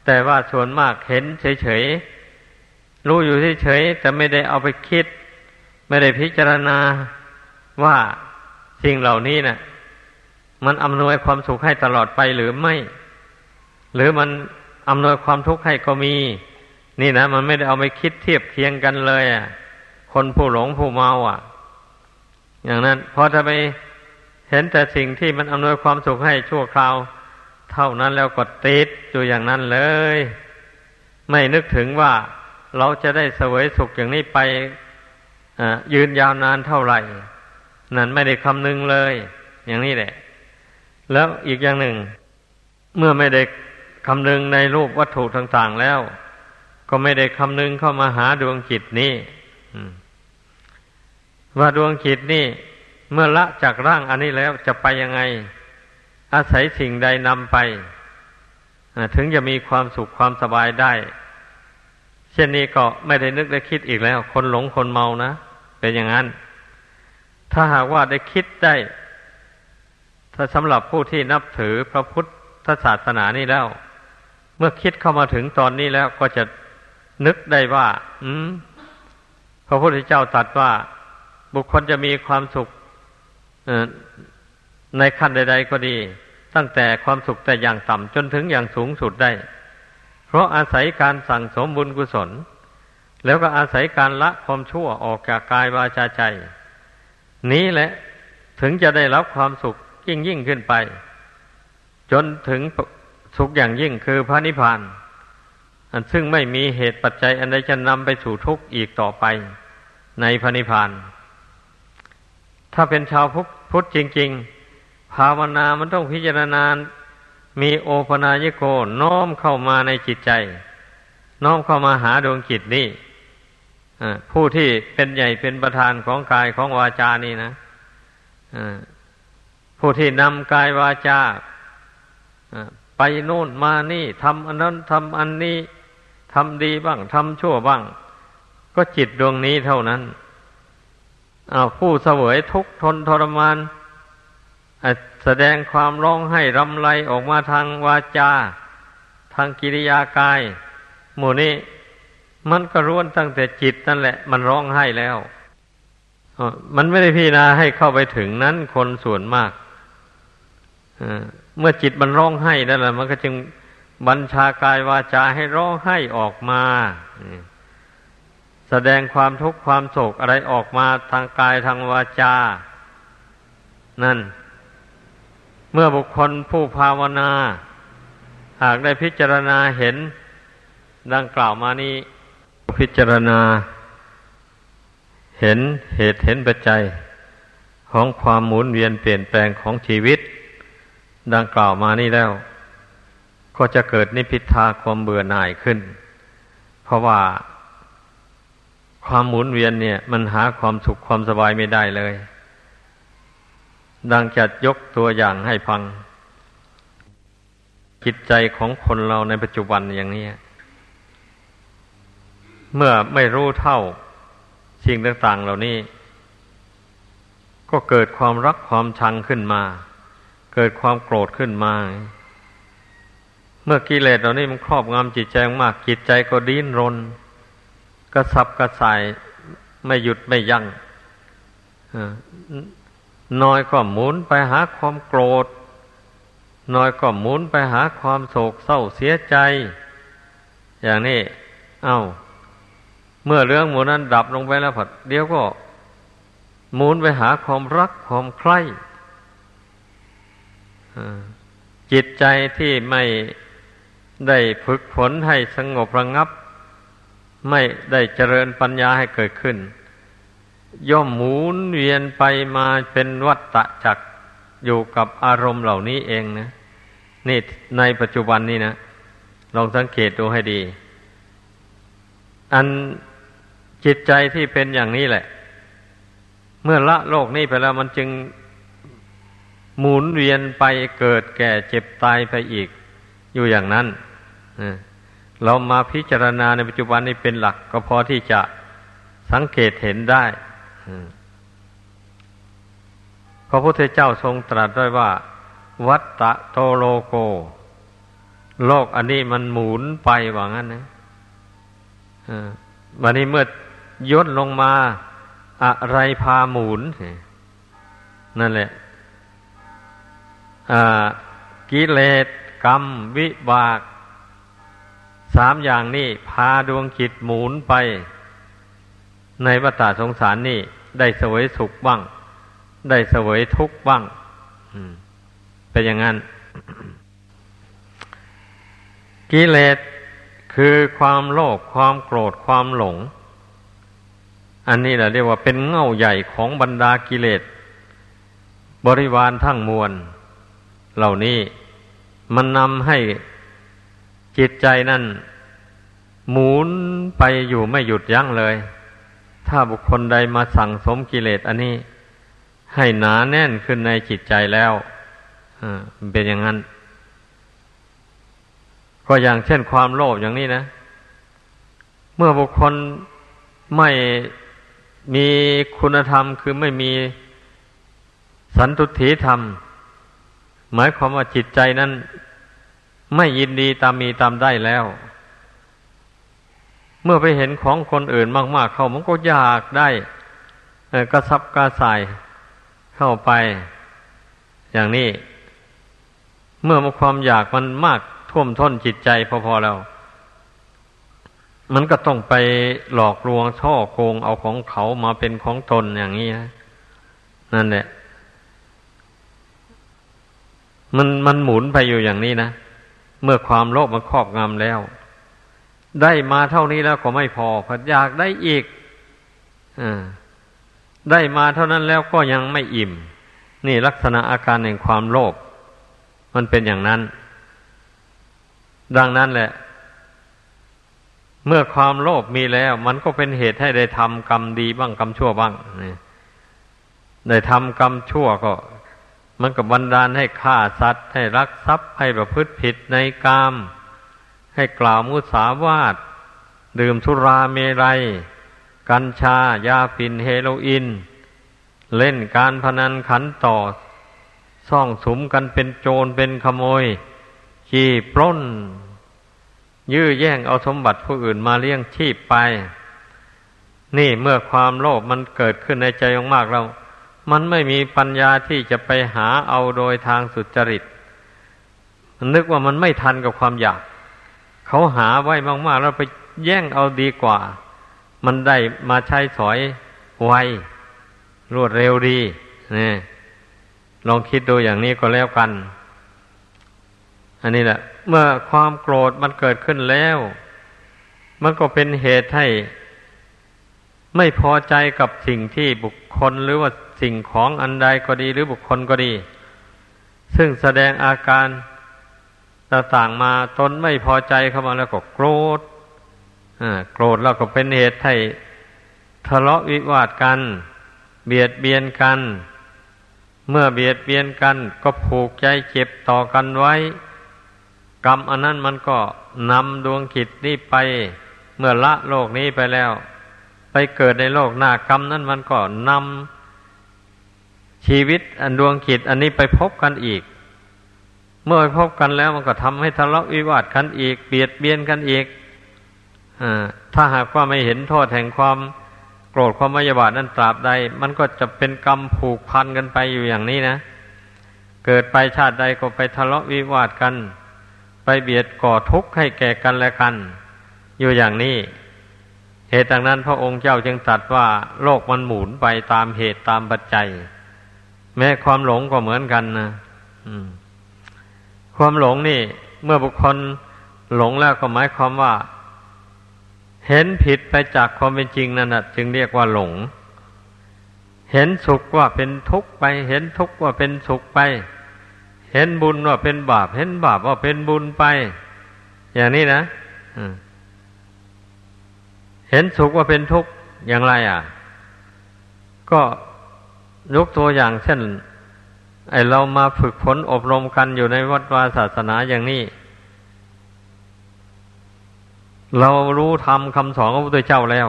แต่ว่าส่วนมากเห็นเฉยๆรู้อยู่เฉยๆแต่ไม่ได้เอาไปคิด ไม่ได้พิจารณาว่าสิ่งเหล่านี้นะ่ะ มันอำนวยความสุขให้ตลอดไปหรือไม่ หรือมันอำนวยความทุกข์ให้ก็มี นี่นะมันไม่ได้เอาไปคิดเทียบเคียงกันเลยอะคนผู้หลงผู้เมาอะ อย่างนั้นพอถ้าไป เห็นแต่สิ่งที่มันอำนวยความสุขให้ชั่วคราว เท่านั้นแล้วก็ติดอยู่อย่างนั้นเลย ไม่นึกถึงว่าเราจะได้เสวยสุขอย่างนี้ไปยืนยาวนานเท่าไหร่ นั่นไม่ได้คำนึงเลย อย่างนี้แหละ แล้วอีกอย่างหนึ่ง เมื่อไม่ได้คำนึงในรูปวัตถุต่าง ๆแล้ว ก็ไม่ได้คำนึงเข้ามาหาดวงจิตนี้ว่าดวงจิตนี่ เมื่อละจากร่างอันนี้แล้วจะไปยังไง อาศัยสิ่งใดนำไปถึงจะมีความสุขความสบายได้ เช่นนี้ก็ไม่ได้นึกได้คิดอีกแล้ว คนหลงคนเมานะ เป็นอย่างนั้น ถ้าหากว่าได้คิดได้ ถ้าสำหรับผู้ที่นับถือพระพุทธศาสนานี่แล้ว เมื่อคิดเข้ามาถึงตอนนี้แล้วก็จะนึกได้ว่า อืมพระพุทธเจ้าตรัสว่า บุคคลจะมีความสุข ในขั้นใด ๆ ก็ดี ตั้งแต่ความสุขแต่อย่างต่ำจนถึงอย่างสูงสุดได้ เพราะอาศัยการสั่งสมบุญกุศล แล้วก็อาศัยการละความชั่วออกจากกายวาจาใจ นี้แหละถึงจะได้รับความสุขยิ่งยิ่งขึ้นไป จนถึงสุขอย่างยิ่งคือพระนิพพาน อันซึ่งไม่มีเหตุปัจจัยอันใดจะนำไปสู่ทุกข์อีกต่อไป ในพระนิพพาน ถ้าเป็นชาวพุทธ พุทธจริง ๆ ภาวนามันต้องพิจารณา มีโอปนายโกน้อมเข้ามาในจิตใจ น้อมเข้ามาหาดวงจิตนี่ผู้ที่เป็นใหญ่เป็นประธานของกายของวาจานี่นะผู้ที่นำกายวาจาไปโน่นมานี่ทำอันนั้นทำอันนี้ทำดีบ้างทำชั่วบ้าง ก็จิตดวงนี้เท่านั้น อาผู้เสวยทุกทนทรมานแสดงความร้องไห้รำไรออกมาทางวาจา ทางกิริยากาย หมู่นี้มันก็ร้วนตั้งแต่จิตนั่นแหละ มันร้องไห้แล้วมันไม่ได้พิจารณาให้เข้าไปถึงนั้นคนส่วนมากเมื่อจิตมันร้องไห้นั่นแหละมันก็จึงบัญชากายวาจาให้ร้องไห้ออกมา แสดงความทุกข์ความโศกอะไรออกมาทางกายทางวาจา นั่น เมื่อบุคคลผู้ภาวนา หากได้พิจารณาเห็น ดังกล่าวมานี้ พิจารณา เห็นเหตุเห็นปัจจัย ของความหมุนเวียนเปลี่ยนแปลงของชีวิต ดังกล่าวมานี้แล้ว ก็จะเกิดนิพิทาความเบื่อหน่ายขึ้น เพราะว่า ความหมุนเวียนเนี่ย มันหาความสุขความสบายไม่ได้เลย ดังจะยกตัวอย่างให้ฟัง จิตใจของคนเราในปัจจุบันอย่างนี้ เมื่อไม่รู้เท่าสิ่งต่างๆเหล่านี้ ก็เกิดความรักความชังขึ้นมา เกิดความโกรธขึ้นมา เมื่อกิเลสเหล่านี้มันครอบงำจิตใจมาก จิตใจก็ดิ้นรน กระสับกระส่ายไม่หยุดไม่ยัง้งน้อยก็หมุนไปหาความโกรธ น้อยก็หมุนไปหาความโศกเศร้าเสียใจ อย่างนี้ เอา้า เมื่อเรื่องหมูนั้นดับลงไปแล้วผัดเดี๋ยวก็หมุนไปหาความรักความใคร่จิตใจที่ไม่ได้ฝึกฝนให้สงบระงับ ไม่ได้เจริญปัญญาให้เกิดขึ้น ย่อมหมุนเวียนไปมาเป็นวัฏฏะจักอยู่กับอารมณ์เหล่านี้เองนะ นี่ในปัจจุบันนี้นะ ลองสังเกตดูให้ดี อันจิตใจที่เป็นอย่างนี้แหละ เมื่อละโลกนี้ไปแล้วมันจึงหมุนเวียนไปเกิดแก่เจ็บตายไปอีก อยู่อย่างนั้น เรามาพิจารณาในปัจจุบันนี้เป็นหลัก ก็พอที่จะสังเกตเห็นได้พระพุทธเจ้าทรงตรัสด้วยว่า วัตตะโตโลโก โลกอันนี้มันหมุนไปว่างั้นนะวันนี้เมื่อย่นลงมาอะไรพาหมุนนั่นแหละกิเลสกรรม วิบาก สามอย่างนี้พาดวงจิตหมุนไป ในวัฏสงสารนี่ได้เสวยสุขบ้าง ได้เสวยทุกข์บ้างเป็นอย่างนั้น กิเลสคือความโลภความโกรธความหลง อันนี้แหละเรียกว่าเป็นเง่าใหญ่ของบรรดากิเลส บริวารทั้งมวล เหล่านี้มันนำให้ จิตใจนั่น หมุนไปอยู่ไม่หยุดยั้งเลย ถ้าบุคคลใดมาสั่งสมกิเลสอันนี้ ให้หนาแน่นขึ้นในจิตใจแล้วเป็นอย่างนั้น ก็อย่างเช่นความโลภอย่างนี้นะ เมื่อบุคคลไม่มีคุณธรรมคือไม่มีสันตุถีธรรม หมายความว่าจิตใจนั้น ไม่ยินดีตามมีตามได้แล้ว เมื่อไปเห็นของคนอื่นมากๆ เข้ามันก็อยากได้กระซับกระส่ายเข้าไป อย่างนี้ เมื่อมความอยากมันมากท่วมท้นจิตใจพอๆแล้ว มันก็ต้องไปหลอกลวงช่อโกงเอาของเขามาเป็นของตนอย่างนี้นะนั่นแหละ มันมันหมุนไปอยู่อย่างนี้นะ เมื่อความโลภมันครอบงำแล้ว ได้มาเท่านี้แล้วก็ไม่พอพัดอยากได้อีกอได้มาเท่านั้นแล้วก็ยังไม่อิ่ม นี่ลักษณะอาการแห่งความโลภมันเป็นอย่างนั้น ดังนั้นแหละ เมื่อความโลภมีแล้ว มันก็เป็นเหตุให้ได้ทำกรรมดีบ้างกรรมชั่วบ้างได้ทำกรรมชั่วก็ มันก็บันดาลให้ฆ่าสัตว์ ให้รักทรัพย์ให้ประพฤติผิดในกาม ให้กล่าวมุสาวาทดื่มสุราเมรัย กัญชายาฝิ่นเฮโรอีนเล่นการพนันขันต่อ ซ่องสมกันเป็นโจรเป็นขโมย ขี่ปล้น ยื้อแย่งเอาสมบัติผู้อื่นมาเลี้ยงชีพไป นี่เมื่อความโลภมันเกิดขึ้นในใจมากเรา มันไม่มีปัญญาที่จะไปหาเอาโดยทางสุจริต มันนึกว่ามันไม่ทันกับความอยาก เขาหาไว้มากๆแล้วไปแย่งเอาดีกว่า มันได้มาใช้สอยไวรวดเร็วดีนี่ลองคิดดูอย่างนี้ก็แล้วกัน อันนี้แหละ เมื่อความโกรธมันเกิดขึ้นแล้ว มันก็เป็นเหตุให้ ไม่พอใจกับสิ่งที่บุคคลหรือว่า สิ่งของอันใดก็ดีหรือบุคคลก็ดี ซึ่งแสดงอาการต่างๆมาตนไม่พอใจเข้ามาแล้วก็โกรธโกรธแล้วก็เป็นเหตุให้ทะเลาะวิวาทกัน เบียดเบียนกัน เมื่อเบียดเบียนกันก็ผูกใจเจ็บต่อกันไว้ กรรมอันนั้นมันก็นำดวงขิดนี้ไป เมื่อละโลกนี้ไปแล้ว ไปเกิดในโลกหน้ากรรมนั้นมันก็นำ ชีวิตอันดวงขิดอันนี้ไปพบกันอีก เมื่อไปพบกันแล้วมันก็ทำให้ทะเลาะวิวาทกันอีกเบียดเบียนกันอีกถ้าหากว่าไม่เห็นโทษแห่งความโกรธความมายาบาทนั้นตราบใด มันก็จะเป็นกรรมผูกพันกันไปอยู่อย่างนี้นะเกิดไปชาติใดก็ไปทะเลาะวิวาทกัน ไปเบียดก่อทุกข์ให้แก่กันและกัน อยู่อย่างนี้เหตุดังนั้นพระองค์เจ้าจึงตรัสว่าโลกมันหมุนไปตามเหตุตามปัจจัย แม้ความหลงก็เหมือนกันนะความหลงนี่ เมื่อบุคคลหลงแล้วก็หมายความว่า เห็นผิดไปจากความเป็นจริงนั่นนะจึงเรียกว่าหลง เห็นสุขว่าเป็นทุกข์ไป เห็นทุกข์ว่าเป็นสุขไป เห็นบุญว่าเป็นบาป เห็นบาปว่าเป็นบุญไป อย่างนี้นะเห็นสุขว่าเป็นทุกข์อย่างไร อะ ก็ ยกตัวอย่างเช่น ไอเรามาฝึกฝนอบรมกันอยู่ในวัดวาศาสนาอย่างนี้ เรารู้ธรรมคำสอนของพระพุทธเจ้าแล้ว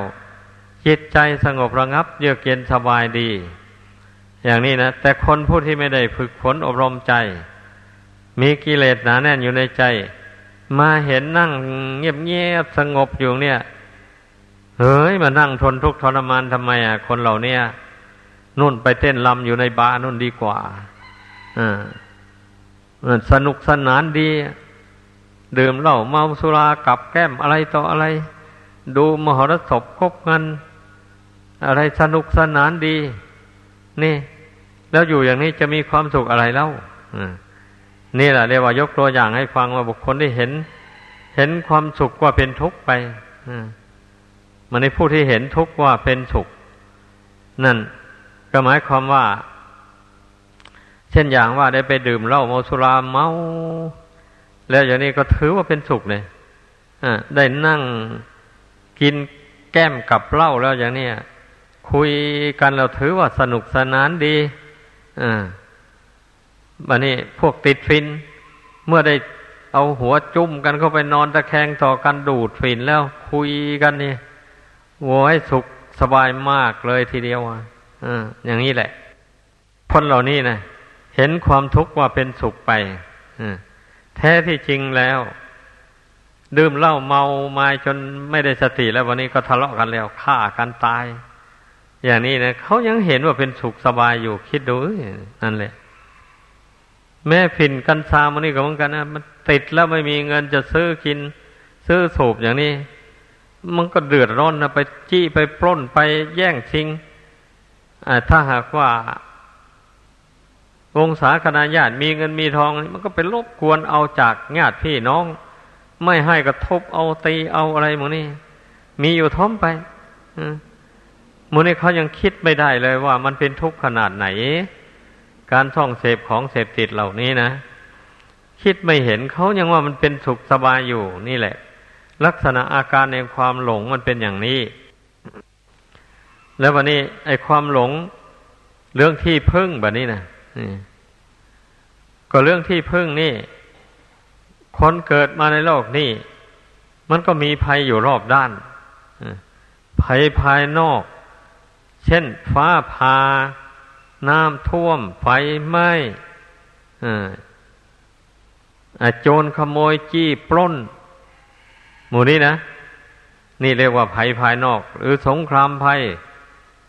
จิตใจสงบระงับ เยือกเย็นสบายดี อย่างนี้นะแต่คนผู้ที่ไม่ได้ฝึกฝนอบรมใจ มีกิเลสหนาแน่นอยู่ในใจ มาเห็นนั่งเงียบเงียบสงบอยู่เนี่ยเฮ้ยมานั่งทนทุกข์ทรมานทำไมอะคนเหล่านี้ นุ่นไปเต้นลำอยู่ในบาร์นุ่นดีกว่าอ่าสนุกสนานดี ดื่มเหล้าเมาสุรากับแก้มอะไรต่ออะไร ดูมหรสพคบกันอะไรสนุกสนานดี นี่ แล้วอยู่อย่างนี้จะมีความสุขอะไรเล่านี่แหละเรียกว่ายกตัวอย่างให้ฟังว่าบุคคลได้เห็น เห็นความสุขว่าเป็นทุกข์ไปมันในผู้ที่เห็นทุกข์ว่าเป็นสุข นั่น ก็หมายความว่า เช่นอย่างว่าได้ไปดื่มเหล้าเมาสุราเมา แล้วอย่างนี้ก็ถือว่าเป็นสุขเลยอ่าได้นั่งกินแก้มกับเหล้าแล้วอย่างนี้คุยกันเราถือว่าสนุกสนานดีอ่าบันนี้พวกติดฟิน เมื่อได้เอาหัวจุ่มกันเข้าไปนอนตะแคงต่อกันดูดฟินแล้วคุยกันนี่โว้ยสุขสบายมากเลยทีเดียวอะ อย่างนี้แหละ คนเหล่านี้นะเห็นความทุกข์ว่าเป็นสุขไปแท้ที่จริงแล้ว ดื่มเหล้าเมามาจนไม่ได้สติแล้ววันนี้ก็ทะเลาะกันแล้วฆ่ากันตาย อย่างนี้นะเขายังเห็นว่าเป็นสุขสบายอยู่คิดดูนั่นแหละ แม่ผินกันซามันนี่ก็เหมือนกันนะมันติดแล้วไม่มีเงินจะซื้อกิน ซื้อสูบอย่างนี้ มันก็เดือดร้อนนะไปจี้ไปปล้นไปแย่งชิง ถ้าหากว่าวงศาคณะญาติมีเงินมีทอง มันก็เป็นรบกวนเอาจากญาติพี่น้อง ไม่ให้กระทบเอาตีเอาอะไรหมดนี่มีอยู่ท้อมไปมูนี่เขายังคิดไม่ได้เลยว่า มันเป็นทุกข์ขนาดไหน การท่องเสพของเสพติดเหล่านี้นะคิดไม่เห็นเขายังว่ามันเป็นสุขสบายอยู่นี่แหละ ลักษณะอาการในความหลงมันเป็นอย่างนี้ แล้ววันนี้ ไอ้ความหลงเรื่องที่พึ่งแบบนี้นะก็เรื่องที่พึ่งนี่ คนเกิดมาในโลกนี่ มันก็มีภัยอยู่รอบด้านภัยภายนอก เช่น ฟ้าผ่าน้ำท่วม ไฟไหม้โจรขโมยจี้ปล้น หมู่นี้นะ นี่เรียกว่าภัยภายนอก หรือสงครามภัย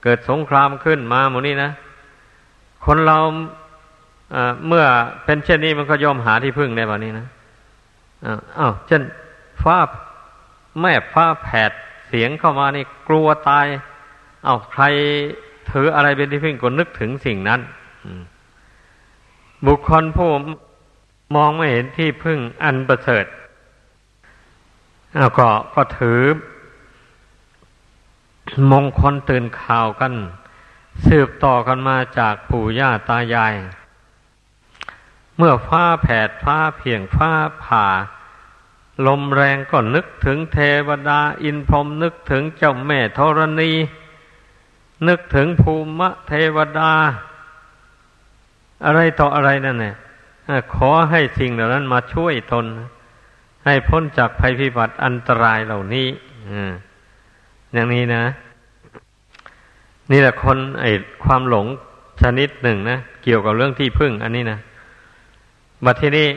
เกิดสงครามขึ้นมาหมูนี้นะ คนเราเมื่อเป็นเช่นนี้มันก็ย่อมหาที่พึ่งในวันนี้นะอ้าวเช่นฟ้าแม่ฟ้าแผดเสียงเข้ามานี่กลัวตาย เอาใครถืออะไรเป็นที่พึ่งก็นึกถึงสิ่งนั้นบุคคลผู้มองไม่เห็นที่พึ่งอันประเสริฐแล้วก็ก็ถือ มงคลตื่นข่าวกัน สืบต่อกันมาจากปู่ย่าตายาย เมื่อฟ้าแผดฟ้าเพียงฟ้าผ่า ลมแรงก็นึกถึงเทวดาอินพรหมนึกถึงเจ้าแม่ธรณี นึกถึงภูมิเทวดา อะไรต่ออะไรนั่นเนี่ยขอให้สิ่งเหล่านั้นมาช่วยตน ให้พ้นจากภัยพิบัติอันตรายเหล่านี้ อ อย่างนี้นะ นี่แหละคนไอ้ความหลงชนิดหนึ่งนะเกี่ยวกับเรื่องที่พึ่ง อันนี้นะบัดทีนี้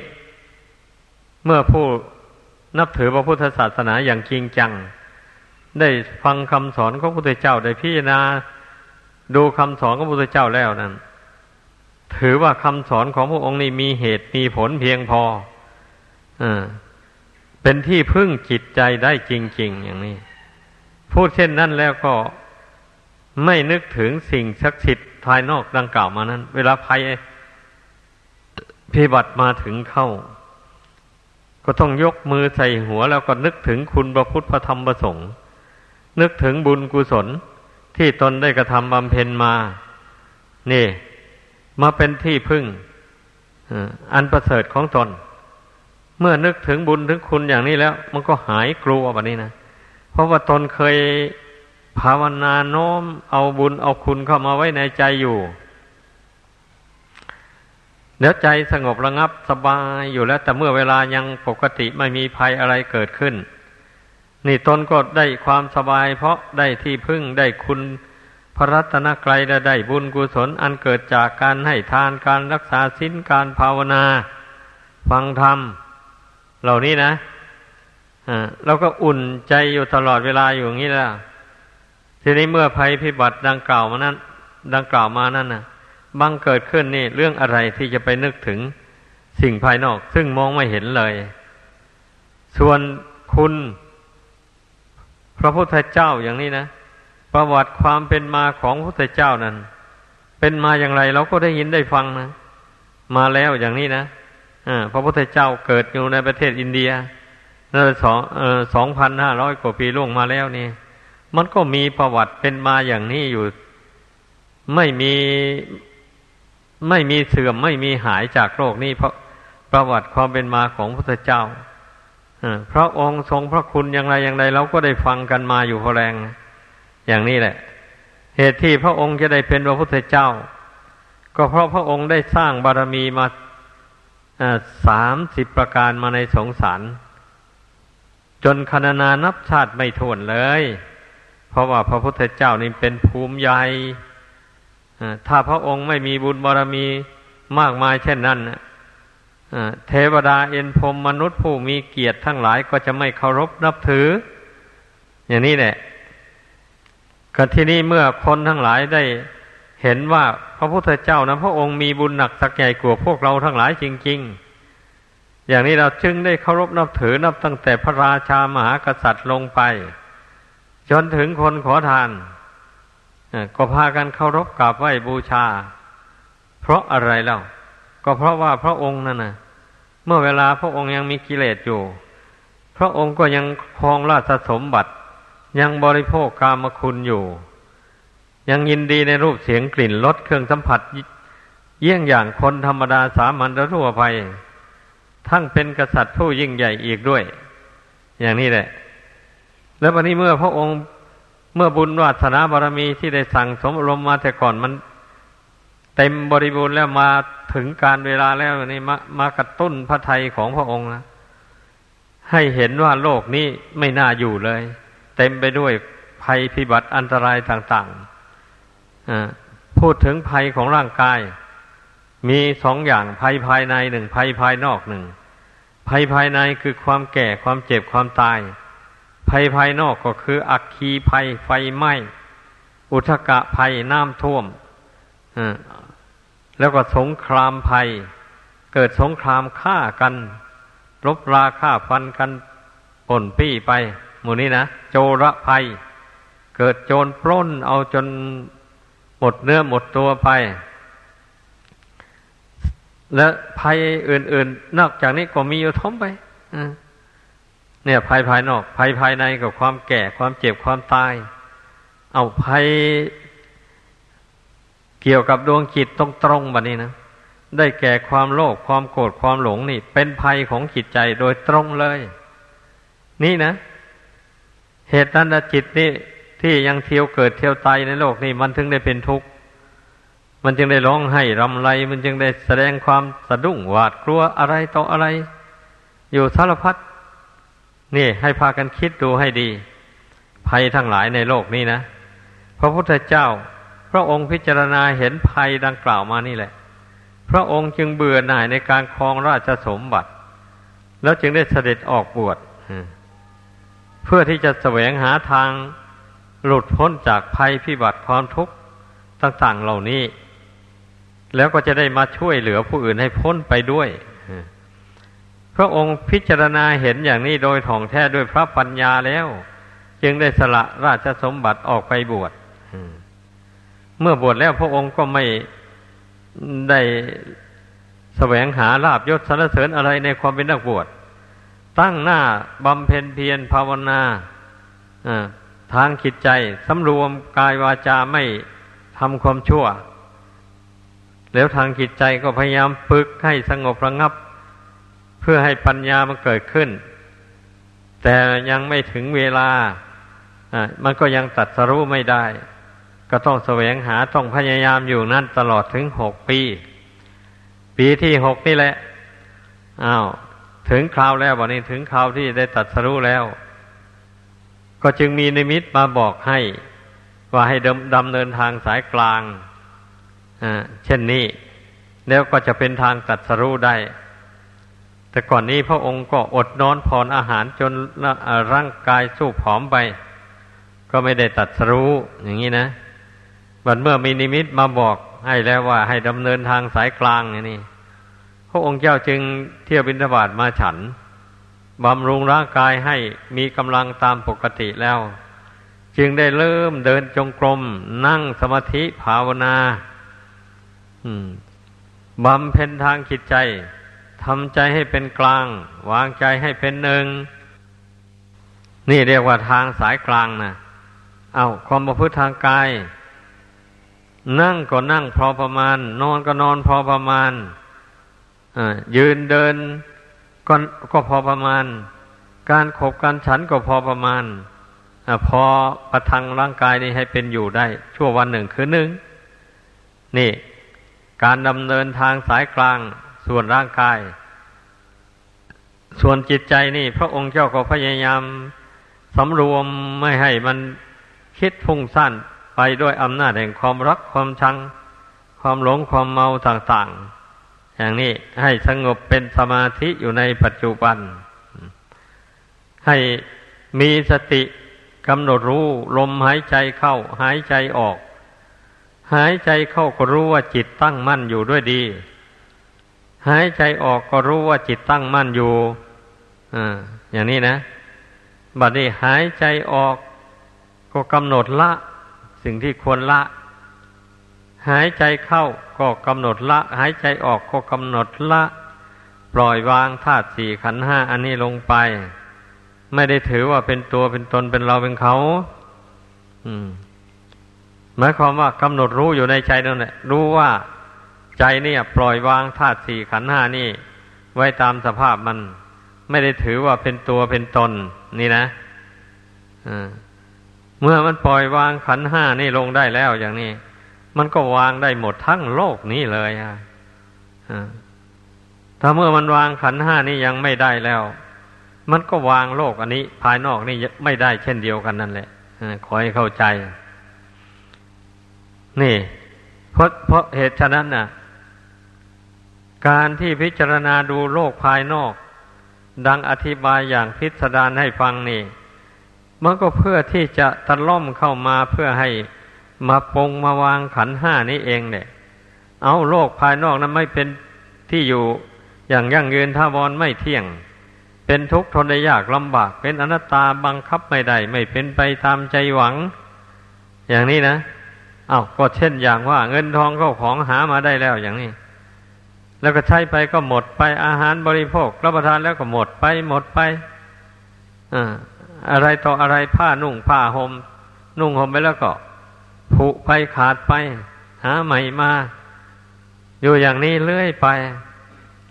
เมื่อผู้นับถือพระพุทธศาสนาอย่างจริงจัง ได้ฟังคำสอนของพระพุทธเจ้าได้พิจารณาดูคำสอนของพระพุทธเจ้าแล้วนั้นถือว่าคำสอนของพระองค์นี้มีเหตุมีผลเพียงพออเป็นที่พึ่งจิตใจได้จริง ๆ อย่างนี้ พูดเช่นนั้นแล้วก็ไม่นึกถึงสิ่งศักดิ์สิทธิ์ภายนอกดังกล่าวมานั้น เวลาภัยพิบัติมาถึงเข้า ก็ต้องยกมือใส่หัวแล้วก็นึกถึงคุณพระพุทธพระธรรมพระสงฆ์นึกถึงบุญกุศลที่ตนได้กระทำบำเพ็ญมา นี่ มาเป็นที่พึ่งอันประเสริฐของตน เมื่อนึกถึงบุญถึงคุณอย่างนี้แล้ว มันก็หายกลัวแบบนี้นะ เพราะว่าตนเคยภาวนาโน้ม เอาบุญเอาคุณเข้ามาไว้ในใจอยู่เดี๋ยวใจสงบระงับสบายอยู่แล้ว แต่เมื่อเวลายังปกติไม่มีภัยอะไรเกิดขึ้น นี่ตนก็ได้ความสบาย เพราะได้ที่พึ่งได้คุณพระรัตนกรัยได้บุญกุศลอันเกิดจากการให้ทานการรักษาศีลการภาวนา ฟังธรรม เหล่านี้นะ เราก็อุ่นใจอยู่ตลอดเวลาอยู่อย่างนี้แล้วทีนี้เมื่อภัยพิบัติดังกล่าวมานั้น ดังกล่าวมานั่นนะบังเกิดขึ้นนี่เรื่องอะไรที่จะไปนึกถึงสิ่งภายนอก ซึ่งมองไม่เห็นเลย ส่วนคุณ พระพุทธเจ้าอย่างนี้นะประวัติความเป็นมาของพระพุทธเจ้านั้น เป็นมาอย่างไรเราก็ได้ยินได้ฟังนะ มาแล้วอย่างนี้นะอพระพุทธเจ้าเกิดอยู่ในประเทศอินเดีย สองสองพันห้าร้อยกว่าปีล่วงมาแล้วนี่ มันก็มีประวัติเป็นมาอย่างนี้อยู่ ไม่มีไม่มีเสื่อมไม่มีหายจากโลกนี้เพราะประวัติความเป็นมาของพระเจ้าพระองค์ทรงพระคุณอย่างไรอย่างไรเราก็ได้ฟังกันมาอยู่พอแรง อย่างนี้แหละ เหตุที่พระองค์จะได้เป็นพระพุทธเจ้า ก็เพราะพระองค์ได้สร้างบารมีมาสามสิบประการมาในสงสาร จนคณนานับชาติไม่ทวนเลย เพราะว่าพระพุทธเจ้านี่เป็นภูมิใหญ่ถ้าพระองค์ไม่มีบุญบารมีมากมายเช่นนั้นเทวดาเอ็นพรมมนุษย์ผู้มีเกียรติทั้งหลายก็จะไม่เคารพนับถือ อย่างนี้แหละก็ที่นี่เมื่อคนทั้งหลายได้เห็นว่าพระพุทธเจ้านะพระองค์มีบุญหนักสักใหญ่กว่าพวกเราทั้งหลายจริง ๆ อย่างนี้เราจึงได้เคารพนับถือนับตั้งแต่พระราชามหากษัตริย์ลงไป จนถึงคนขอทานก็พากันเคารพกราบไหว้บูชา เพราะอะไรเล่าก็เพราะว่าพระองค์นั่นนะเมื่อเวลาพระองค์ยังมีกิเลสอยู่ พระองค์ก็ยังครองราชสมบัติ ยังบริโภคกามคุณอยู่ ยังยินดีในรูปเสียงกลิ่นรสเครื่องสัมผัส เยี่ยงอย่างคนธรรมดาสามัญทั่วไป ทั้งเป็นกษัตริย์ผู้ยิ่งใหญ่อีกด้วย อย่างนี้แหละ แล้ววันนี้เมื่อพระองค์เมื่อบุญวาสนาบารมีที่ได้สั่งสมรมมาแต่ก่อนมัน เต็มบริบูรณ์แล้วมาถึงการเวลาแล้วนี่มามากระตุ้นพระไทยของพระองค์นะให้เห็นว่าโลกนี้ไม่น่าอยู่เลย เต็มไปด้วยภัยพิบัติอันตรายต่างๆพูดถึงภัยของร่างกาย มีสองอย่างภัยภายในหนึ่งภัยภายนอกหนึ่งภัยภายในคือความแก่ความเจ็บความตาย ภัยภายนอกก็คือ อักคีภัยไฟไหม้อุทกะภัยน้ำท่วมแล้วก็สงครามภัย เกิดสงครามฆ่ากันรบราฆ่าฟันกันป่นปี้ไป หมู่นี้นะโจรภัย เกิดโจรปล้นเอาจนหมดเนื้อหมดตัวไป และภัยอื่น ๆ นอกจากนี้ก็มีอยู่ท้มไปเนี่ย ภัยภายนอก ภัยภายในกับความแก่ความเจ็บความตาย เอาภัย เกี่ยวกับดวงจิตตรงๆแบบนี้นะได้แก่ความโลภความโกรธความหลงนี่ เป็นภัยของจิตใจโดยตรงเลย นี่นะ เหตุนั้นจิตนี่ที่ยังเที่ยวเกิดเที่ยวตายในโลกนี่มันถึงได้เป็นทุกข์ มันจึงได้ร้องไห้รำไร มันจึงได้แสดงความสะดุ้งหวาดกลัวอะไรต่ออะไร อยู่สารพัดนี่ให้พากันคิดดูให้ดี ภัยทั้งหลายในโลกนี้นะ พระพุทธเจ้า พระองค์พิจารณาเห็นภัยดังกล่าวมานี่แหละ พระองค์จึงเบื่อหน่ายในการครองราชสมบัติ แล้วจึงได้เสด็จออกบวชเพื่อที่จะแสวงหาทางหลุดพ้นจากภัยพิบัติความทุกข์ต่างๆเหล่านี้ แล้วก็จะได้มาช่วยเหลือผู้อื่นให้พ้นไปด้วย พระองค์พิจารณาเห็นอย่างนี้โดยถ่องแท้ด้วยพระปัญญาแล้ว จึงได้สละราชสมบัติออกไปบวชเมื่อบวชแล้วพระองค์ก็ไม่ได้แสวงหาลาบยศสรรเสริญอะไรในความเป็นนักบวช ตั้งหน้าบำเพ็ญเพียรภาวนาทางจิตใจสำรวมกายวาจาไม่ทำความชั่ว แล้วทางจิตใจก็พยายามปึกให้สงบระงับ เพื่อให้ปัญญามันเกิดขึ้น แต่ยังไม่ถึงเวลามันก็ยังตัดสรู้ไม่ได้ ก็ต้องแสวงหาต้องพยายามอยู่นั่นตลอดถึงหกปี ปีที่หกนี่แหละอ้าวถึงคราวแล้ววันนี้ถึงคราวที่ได้ตัดสรู้แล้ว ก็จึงมีนิมิตมาบอกให้ ว่าให้ดำดำเนินทางสายกลาง เช่นนี้ แล้วก็จะเป็นทางตัดสรู้ได้ แต่ก่อนนี้พระองค์ก็อดนอนผ่อนอาหารจนร่างกายสู้ผอมไป ก็ไม่ได้ตัดสรู้อย่างนี้นะบัดเมื่อมีนิมิตมาบอกให้แล้วว่าให้ดำเนินทางสายกลางนี่พระองค์เจ้าจึงเที่ยวบินทบาทมาฉันบำรุงร่างกายให้มีกำลังตามปกติแล้ว จึงได้เริ่มเดินจงกรม นั่งสมาธิภาวนา บำเพ็ญทางจิตใจทำใจให้เป็นกลาง วางใจให้เป็นหนึ่ง นี่เรียกว่าทางสายกลางนะเอาความประพฤติทางกาย นั่งก็นั่งพอประมาณ นอนก็นอนพอประมาณยืนเดินก็ก็พอประมาณ การขบการฉันก็พอประมาณอพอประทังร่างกายนี้ให้เป็นอยู่ได้ ชั่ววันหนึ่งคือหนึ่งนี่ การดำเนินทางสายกลางส่วนร่างกาย ส่วนจิตใจนี่ พระองค์เจ้าก็พยายามสำรวมไม่ให้มันคิดฟุ้งซ่านไปด้วยอำนาจแห่งความรักความชัง ความหลงความเมาต่างๆ อย่างนี้ให้สงบเป็นสมาธิอยู่ในปัจจุบัน ให้มีสติกำหนดรู้ลมหายใจเข้าหายใจออก หายใจเข้าก็รู้ว่าจิตตั้งมั่นอยู่ด้วยดี หายใจออกก็รู้ว่าจิตตั้งมั่นอยู่อ่าอย่างนี้นะบัดนี้หายใจออกก็กำหนดละ สิ่งที่ควรละ หายใจเข้าก็กำหนดละ หายใจออกก็กำหนดละ ปล่อยวางธาตุสี่ขันห้าอันนี้ลงไป ไม่ได้ถือว่าเป็นตัวเป็นตนเป็นเราเป็นเขา อืม หมายความว่ากำหนดรู้อยู่ในใจนั่นแหละรู้ว่าใจเนี่ย ปล่อยวางธาตุสี่ขันห้านี่ ไว้ตามสภาพมัน ไม่ได้ถือว่าเป็นตัวเป็นตน นี่นะอ่าเมื่อมันปล่อยวางขันห้านี่ลงได้แล้วอย่างนี้ มันก็วางได้หมดทั้งโลกนี้เลยอะถ้าเมื่อมันวางขันห้านี่ยังไม่ได้แล้ว มันก็วางโลกอันนี้ ภายนอกนี่ไม่ได้เช่นเดียวกันนั่นแหละขอให้เข้าใจ นี่ เพราะเพราะเหตุฉะนั้นน่ะ การที่พิจารณาดูโลกภายนอก ดังอธิบายอย่างพิสดารให้ฟังนี่มันก็เพื่อที่จะตะล่อมเข้ามาเพื่อให้มาปงมาวางขันห้านี้เองเนี่ย เอาโลกภายนอกนั้นไม่เป็นที่อยู่อย่างยั่งยืนท่าวรไม่เที่ยง เป็นทุกข์ทนได้ยากลำบาก เป็นอนัตตาบังคับไม่ได้ ไม่เป็นไปตามใจหวัง อย่างนี้นะ อา้าวก็เช่นอย่างว่า เงินทองเข้าของหามาได้แล้วอย่างนี้ แล้วก็ใช้ไปก็หมดไปอาหารบริโภค รับประทานแล้วก็หมดไปหมดไปอ่าอะไรต่ออะไรผ้านุ่งผ้าหม่มนุ่งห่มไปแล้วก็ผุไปขาดไป หาใหม่มา อยู่อย่างนี้เรื่อยไป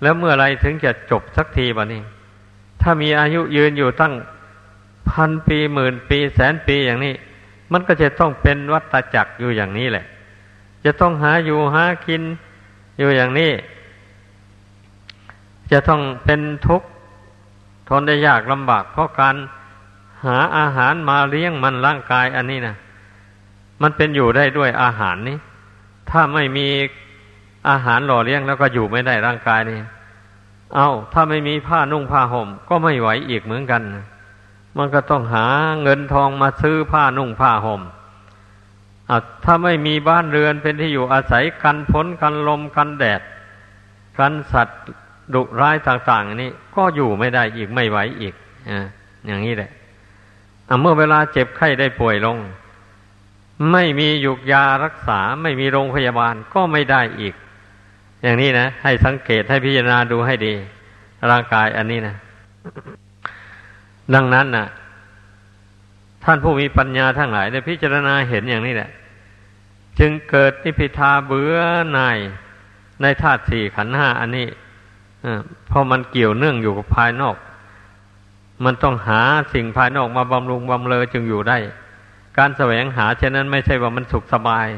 แล้วเมื่อไรถึงจะจบสักทีบะนี้ ถ้ามีอายุยืนอยู่ตั้งพันปีหมื่นปีแสนปีอย่างนี้ มันก็จะต้องเป็นวัฏจักรอยู่อย่างนี้แหละ จะต้องหาอยู่หากินอยู่อย่างนี้ จะต้องเป็นทุกข์ทนได้ยากลำบาก เพราะการหาอาหารมาเลี้ยงมันร่างกายอันนี้นะมันเป็นอยู่ได้ด้วยอาหารนี้ ถ้าไม่มีอาหารหล่อเลี้ยงแล้วก็อยู่ไม่ได้ร่างกายนี่ เอาถ้าไม่มีผ้านุ่งผ้าห่ม ก็ไม่ไหวอีกเหมือนกัน มันก็ต้องหาเงินทองมาซื้อผ้านุ่งผ้าห่มถ้าไม่มีบ้านเรือนเป็นที่อยู่อาศัยกันฝนกันลมกันแดด กันสัตว์ดุร้ายต่างๆนี้ก็อยู่ไม่ได้อีกไม่ไหวอีกออย่างนี้แหละเมื่อเวลาเจ็บไข้ได้ป่วยลง ไม่มียุกยารักษาไม่มีโรงพยาบาลก็ไม่ได้อีก อย่างนี้นะ ให้สังเกตให้พิจารณาดูให้ดี ร่างกายอันนี้นะ ดังนั้นนะ่ะท่านผู้มีปัญญาทั้งหลายได้พิจารณาเห็นอย่างนี้แหละ จึงเกิดนิพิทาเบื่อหน่ายในธาตุสี่ขันห้าอันนี้เพราะมันเกี่ยวเนื่องอยู่กับภายนอก มันต้องหาสิ่งภายนอกมาบำรุงบำเรอจึงอยู่ได้ การแสวงหาเช่นนั้นไม่ใช่ว่ามันสุขสบาย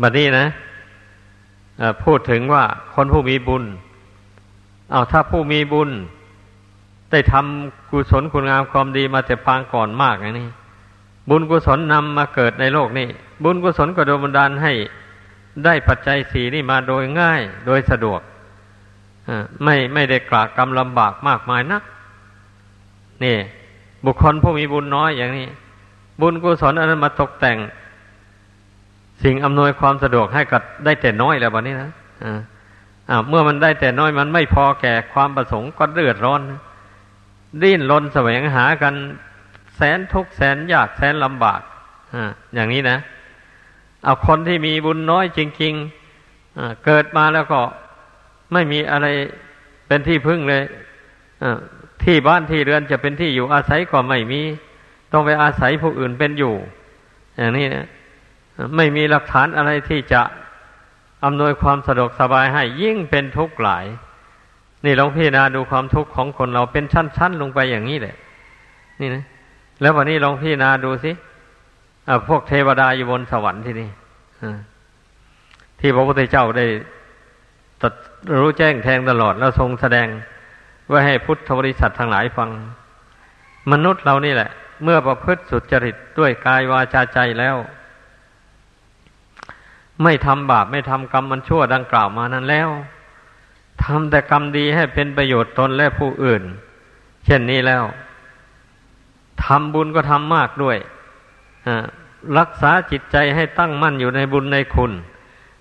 บัดนี้นะพูดถึงว่าคนผู้มีบุญ เอาถ้าผู้มีบุญ ได้ทำกุศลคุณงามความดีมาแต่ปางก่อนมากอย่างนี้บุญกุศลนำมาเกิดในโลกนี้ บุญกุศลก็โดนบันดาลให้ได้ปัจจัยสีนี่มาโดยง่ายโดยสะดวกไม่ไม่ได้กลากกรรมลำบากมากมายนักนี่ บุคคลผู้มีบุญน้อยอย่างนี้ บุญกุศลอันนั้นมาตกแต่ง สิ่งอำนวยความสะดวกให้กับได้แต่น้อยแล้ววันนี้นะอ่าเมื่อมันได้แต่น้อยมันไม่พอแก่ความประสงค์ก็เดือดร้อน ดิ้นรนแสวงหากันแสนทุกแสนยากแสนลำบากอ่าอย่างนี้นะ เอาคนที่มีบุญน้อยจริงๆเกิดมาแล้วก็ไม่มีอะไรเป็นที่พึ่งเลยที่บ้านที่เรือนจะเป็นที่อยู่อาศัยก็ไม่มี ต้องไปอาศัยผู้อื่นเป็นอยู่ อย่างนี้นะไม่มีหลักฐานอะไรที่จะอำนวยความสะดวกสบายให้ยิ่งเป็นทุกข์หลาย นี่ลองพิจารณาดูความทุกข์ของคนเราเป็นชั้นๆลงไปอย่างนี้แหละ นี่นะ แล้ววันนี้ลองพิจารณาดูสิพวกเทวดาอยู่บนสวรรค์ที่นี่ที่พระพุทธเจ้าได้ตัดรู้แจ้งแทงตลอดแล้วทรงแสดงไว้ให้พุทธบริษัททั้งหลายฟัง มนุษย์เรานี่แหละ เมื่อประพฤติสุจริตด้วยกายวาจาใจแล้ว ไม่ทำบาปไม่ทำกรรมมันชั่วดังกล่าวมานั้นแล้ว ทำแต่กรรมดีให้เป็นประโยชน์ตนและผู้อื่น เช่นนี้แล้วทำบุญก็ทำมากด้วยรักษาจิตใจให้ตั้งมั่นอยู่ในบุญในคุณ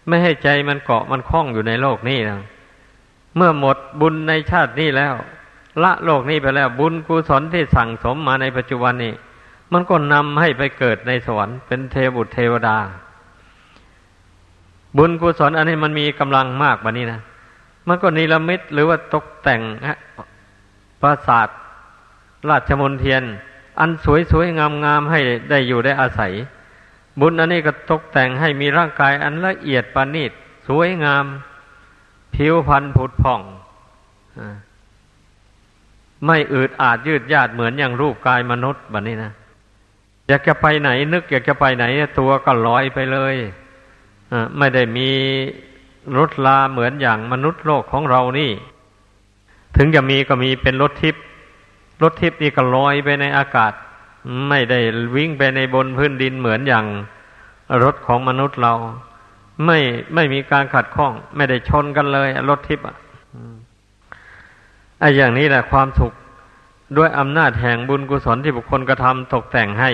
ไม่ให้ใจมันเกาะมันคล้องอยู่ในโลกนี้นะเมื่อหมดบุญในชาตินี้แล้ว ละโลกนี้ไปแล้ว บุญกุศลที่สั่งสมมาในปัจจุบันนี้ มันก็นำให้ไปเกิดในสวรรค์เป็นเทบุตรเทวดา บุญกุศลอันนี้มันมีกำลังมากกว่านี้นะ มันก็นิรมิตหรือว่าตกแต่งปราสาทราชมนเทียน อันสวยๆงามๆให้ได้อยู่ได้อาศัย บุญอันนี้ก็ตกแต่งให้มีร่างกายอันละเอียดปานีตสวยงาม ผิวพรรณผุดผ่องไม่อืดอาดยืดยาดเหมือนอย่างรูปกายมนุษย์แบบนี้นะอยากจะไปไหนนึกอยากจะไปไหนตัวก็ลอยไปเลยไม่ได้มี รถลาเหมือนอย่างมนุษย์โลกของเรานี่ ถึงจะมีก็มีเป็นรถทิพย์รถทิพย์นี่ก็ลอยไปในอากาศ ไม่ได้วิ่งไปในบนพื้นดินเหมือนอย่างรถของมนุษย์เรา ไม่ไม่มีการขัดข้อง ไม่ได้ชนกันเลยรถทิพย์อะไอ้อย่างนี้แหละความสุขด้วยอำนาจแห่งบุญกุศลที่บุคคลกระทำตกแต่งให้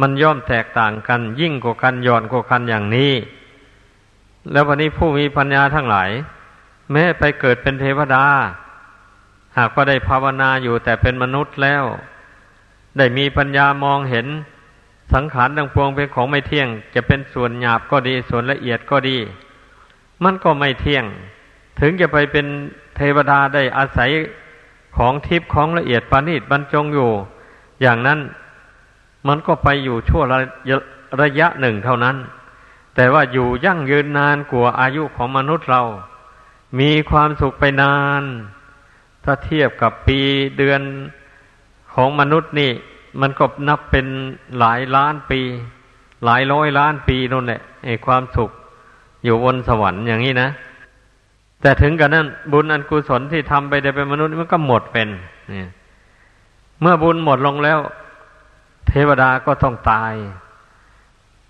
มันย่อมแตกต่างกัน ยิ่งกว่ากันย่อนกว่ากันอย่างนี้ แล้ววันนี้ผู้มีปัญญาทั้งหลาย แม้ไปเกิดเป็นเทวดา หากว่าได้ภาวนาอยู่แต่เป็นมนุษย์แล้ว ได้มีปัญญามองเห็นสังขารทั้งปวงเป็นของไม่เที่ยง จะเป็นส่วนหยาบก็ดีส่วนละเอียดก็ดี มันก็ไม่เที่ยง ถึงจะไปเป็นเทวดาได้อาศัยของทิพย์ของละเอียดปานิชบรรจงอยู่ อย่างนั้นมันก็ไปอยู่ชั่วระระยะหนึ่งเท่านั้น แต่ว่าอยู่ยั่งยืนนานกว่าอายุของมนุษย์เรา มีความสุขไปนาน ถ้าเทียบกับปีเดือนของมนุษย์นี่ มันก็นับเป็นหลายล้านปี หลายร้อยล้านปีนั่นแหละไอ้ความสุขอยู่บนสวรรค์อย่างนี้นะ แต่ถึงกันนั้น บุญอันกุศลที่ทำไปได้เป็นมนุษย์มันก็หมดเป็นเนี่ยเมื่อบุญหมดลงแล้ว เทวดาก็ต้องตาย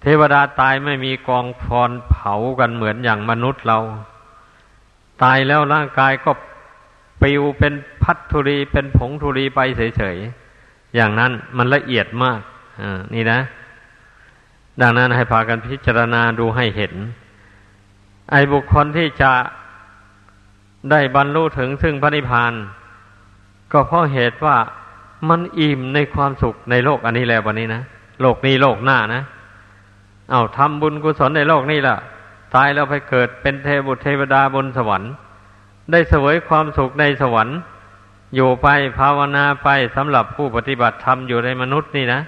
เทวดาตายไม่มีกองฟอนเผากันเหมือนอย่างมนุษย์เรา ตายแล้วร่างกายก็ปิวเป็นพัดธุรีเป็นผงธุรีไปเฉยๆ อย่างนั้นมันละเอียดมากนี่นะ ดังนั้นให้พากันพิจารณาดูให้เห็น ไอ้บุคคลที่จะได้บรรลุถึงซึ่งพระนิพพาน ก็เพราะเหตุว่ามันอิ่มในความสุขในโลกอันนี้แล้ววันนี้นะ โลกนี้โลกหน้านะ เอาทำบุญกุศลในโลกนี้ล่ะ ตายแล้วไปเกิดเป็นเทบุตรเทวดาบนสวรรค์ ได้เสวยความสุขในสวรรค์ อยู่ไปภาวนาไปสำหรับผู้ปฏิบัติธรรมอยู่ในมนุษย์นี่นะ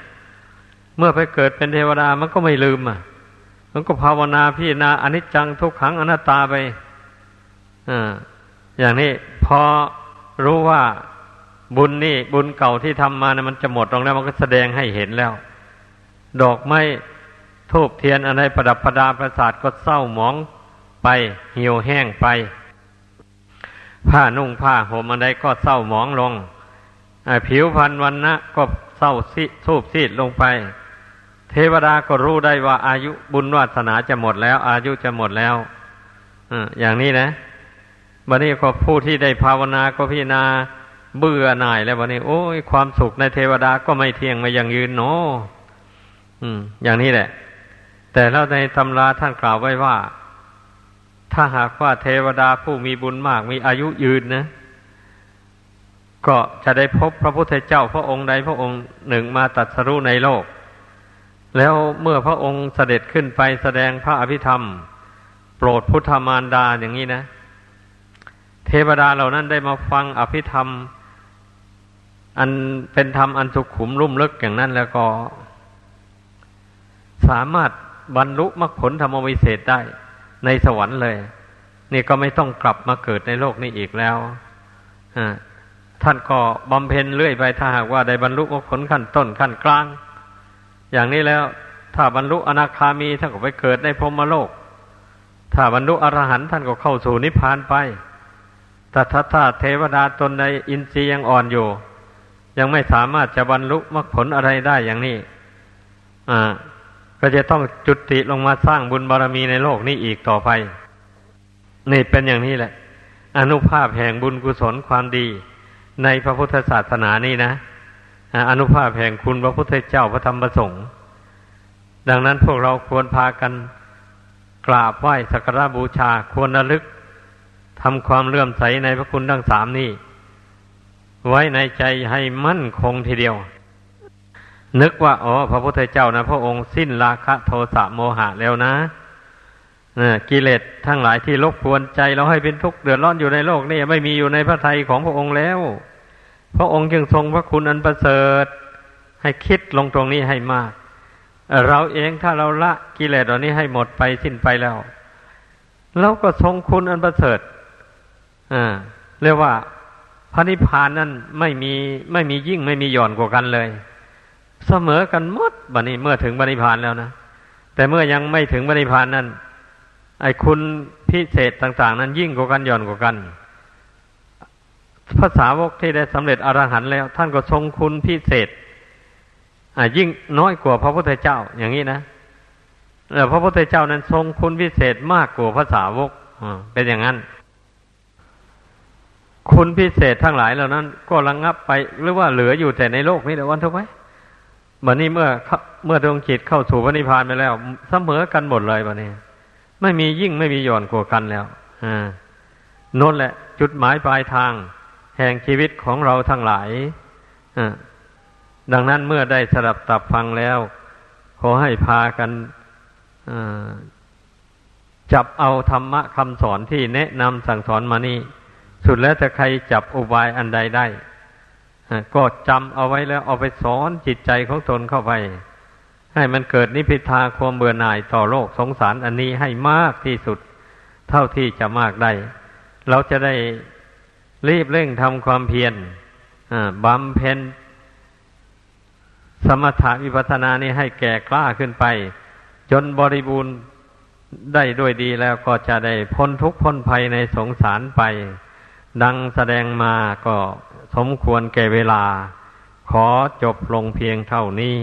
เมื่อไปเกิดเป็นเทวดามันก็ไม่ลืมอะ มันก็ภาวนาพี่นาอนิจจังทุกขังอนัตตาไปอ่าอย่างนี้พอรู้ว่าบุญนี่บุญเก่าที่ทำมานะมันจะหมดลงแล้วมันก็แสดงให้เห็นแล้ว ดอกไม้ ทูบเทียนอะไรประดับประดาประสาทก็เศร้าหมองไปเหี่ยวแห้งไป ผ้านุ่งผ้าห่มอะไรก็เศร้าหมองลงผิวพรรณวันนะก็เศร้าซีทูบซีดลงไป เทวดาก็รู้ได้ว่าอายุบุญวาสนาจะหมดแล้ว อายุจะหมดแล้วอย่างนี้นะบัดนี้ก็ผู้ที่ได้ภาวนาก็พิจารณาเบื่อหน่ายแล้ววันนี้ โอ้ยความสุขในเทวดาก็ไม่เที่ยงไม่ยังยืนเนาะอืมอย่างนี้แหละ แต่แล้วในตำราท่านกล่าวไว้ว่า ถ้าหากว่าเทวดาผู้มีบุญมากมีอายุยืนนะ ก็จะได้พบพระพุทธเจ้าพระองค์ใดพระองค์หนึ่งมาตัดสรุในโลก แล้วเมื่อพระองค์เสด็จขึ้นไปแสดงพระอภิธรรม โปรดพุทธมารดาอย่างนี้นะ เทวดาเหล่านั้นได้มาฟังอภิธรรม อันเป็นธรรมอันสุขุมรุ่มลึกอย่างนั้นแล้วก็ สามารถ บรรลุมรรคผลธรรมวิเศษได้ ในสวรรค์เลย นี่ก็ไม่ต้องกลับมาเกิดในโลกนี้อีกแล้วท่านก็บำเพ็ญเรื่อยไปถ้าหากว่าได้บรรลุมรรคผลขั้นต้นขั้นกลาง อย่างนี้แล้ว ถ้าบรรลุอนาคามีท่านก็ไปเกิดในพรหมโลก ถ้าบรรลุอรหันต์ท่านก็เข้าสู่นิพพานไปแต่ถ้าถ้าเทวดาตนใดอินทรีย์ยังอ่อนอยู่ ยังไม่สามารถจะบรรลุมรรคผลอะไรได้อย่างนี้ อ่า ก็จะต้องจุติลงมาสร้างบุญบารรมีในโลกนี้อีกต่อไป นี่เป็นอย่างนี้แหละ อนุภาพแห่งบุญกุศลความดี ในพระพุทธศาสนานี่นะอนุภาพแห่งคุณพระพุทธเจ้าพระธรรมประสงค์ ดังนั้นพวกเราควรพากันกราบไหว้สักการะบูชาควรระลึกทำความเลื่อมใสในพระคุณทั้งสามนี้ ไว้ในใจให้มั่นคงทีเดียว นึกว่า อ๋อ พระพุทธเจ้านะ พระองค์สิ้นราคะโทสะโมหะแล้วนะกิเลสทั้งหลายที่รบกวนใจเราให้เป็นทุกข์เดือดร้อนอยู่ในโลกนี่ไม่มีอยู่ในพระทัยของพระองค์แล้ว พระองค์จึงทรงพระคุณอันประเสริฐ ให้คิดลงตรงนี้ให้มาก เราเองถ้าเราละกิเลสเหล่านี้ให้หมดไปสิ้นไปแล้วเราก็ทรงคุณอันประเสริฐอ่าเรียกว่าพระนิพพานนั้นไม่มีไม่มียิ่งไม่มีหย่อนกว่ากันเลย เสมอกันหมดบัดนี้เมื่อถึงพระนิพานแล้วนะแต่เมื่อยังไม่ถึงพระนิพานนั้นไอ้คุณพิเศษต่าง ๆ นั้นยิ่งกว่ากันหย่อนกว่ากันภาษาวกที่ได้สำเร็จอรหันต์แล้ว ท่านก็ทรงคุณพิเศษอ่ายิ่งน้อยกว่าพระพุทธเจ้า อย่างนี้นะแต่พระพุทธเจ้านั้นทรงคุณพิเศษมากกว่าภาษาวกเป็นอย่างนั้น คุณพิเศษทั้งหลายเหล่านั้น ก็ระงงับไปหรือว่าเหลืออยู่แต่ในโลกนี้เดี๋ยววันทุกไหม บัดนี้เมื่อเมื่อดวงจิตเข้าสู่พระนิพพานไปแล้ว เสมอกันหมดเลยบัดนี้ ไม่มียิ่งไม่มีหย่อนกว่ากันแล้วอ่านั่นแหละ จุดหมายปลายทาง แห่งชีวิตของเราทั้งหลายอ่าดังนั้นเมื่อได้สดับตับฟังแล้ว ขอให้พากันจับเอาธรรมะคำสอนที่แนะนำสั่งสอนมานี่สุดแล้วจะใครจับอุบายอันใดได้ ก็จำเอาไว้แล้วเอาไปสอนจิตใจของตนเข้าไป ให้มันเกิดนิพิทาความเบื่อหน่ายต่อโลกสงสารอันนี้ให้มากที่สุด เท่าที่จะมากได้ เราจะได้รีบเร่งทำความเพียรบำเพ็ญสมถะวิปัสสนานี้ให้แก่กล้าขึ้นไป จนบริบูรณ์ได้ด้วยดีแล้วก็จะได้พ้นทุกข์พ้นภัยในสงสารไป ดังแสดงมาก็ สมควรแก่เวลา ขอจบลงเพียงเท่านี้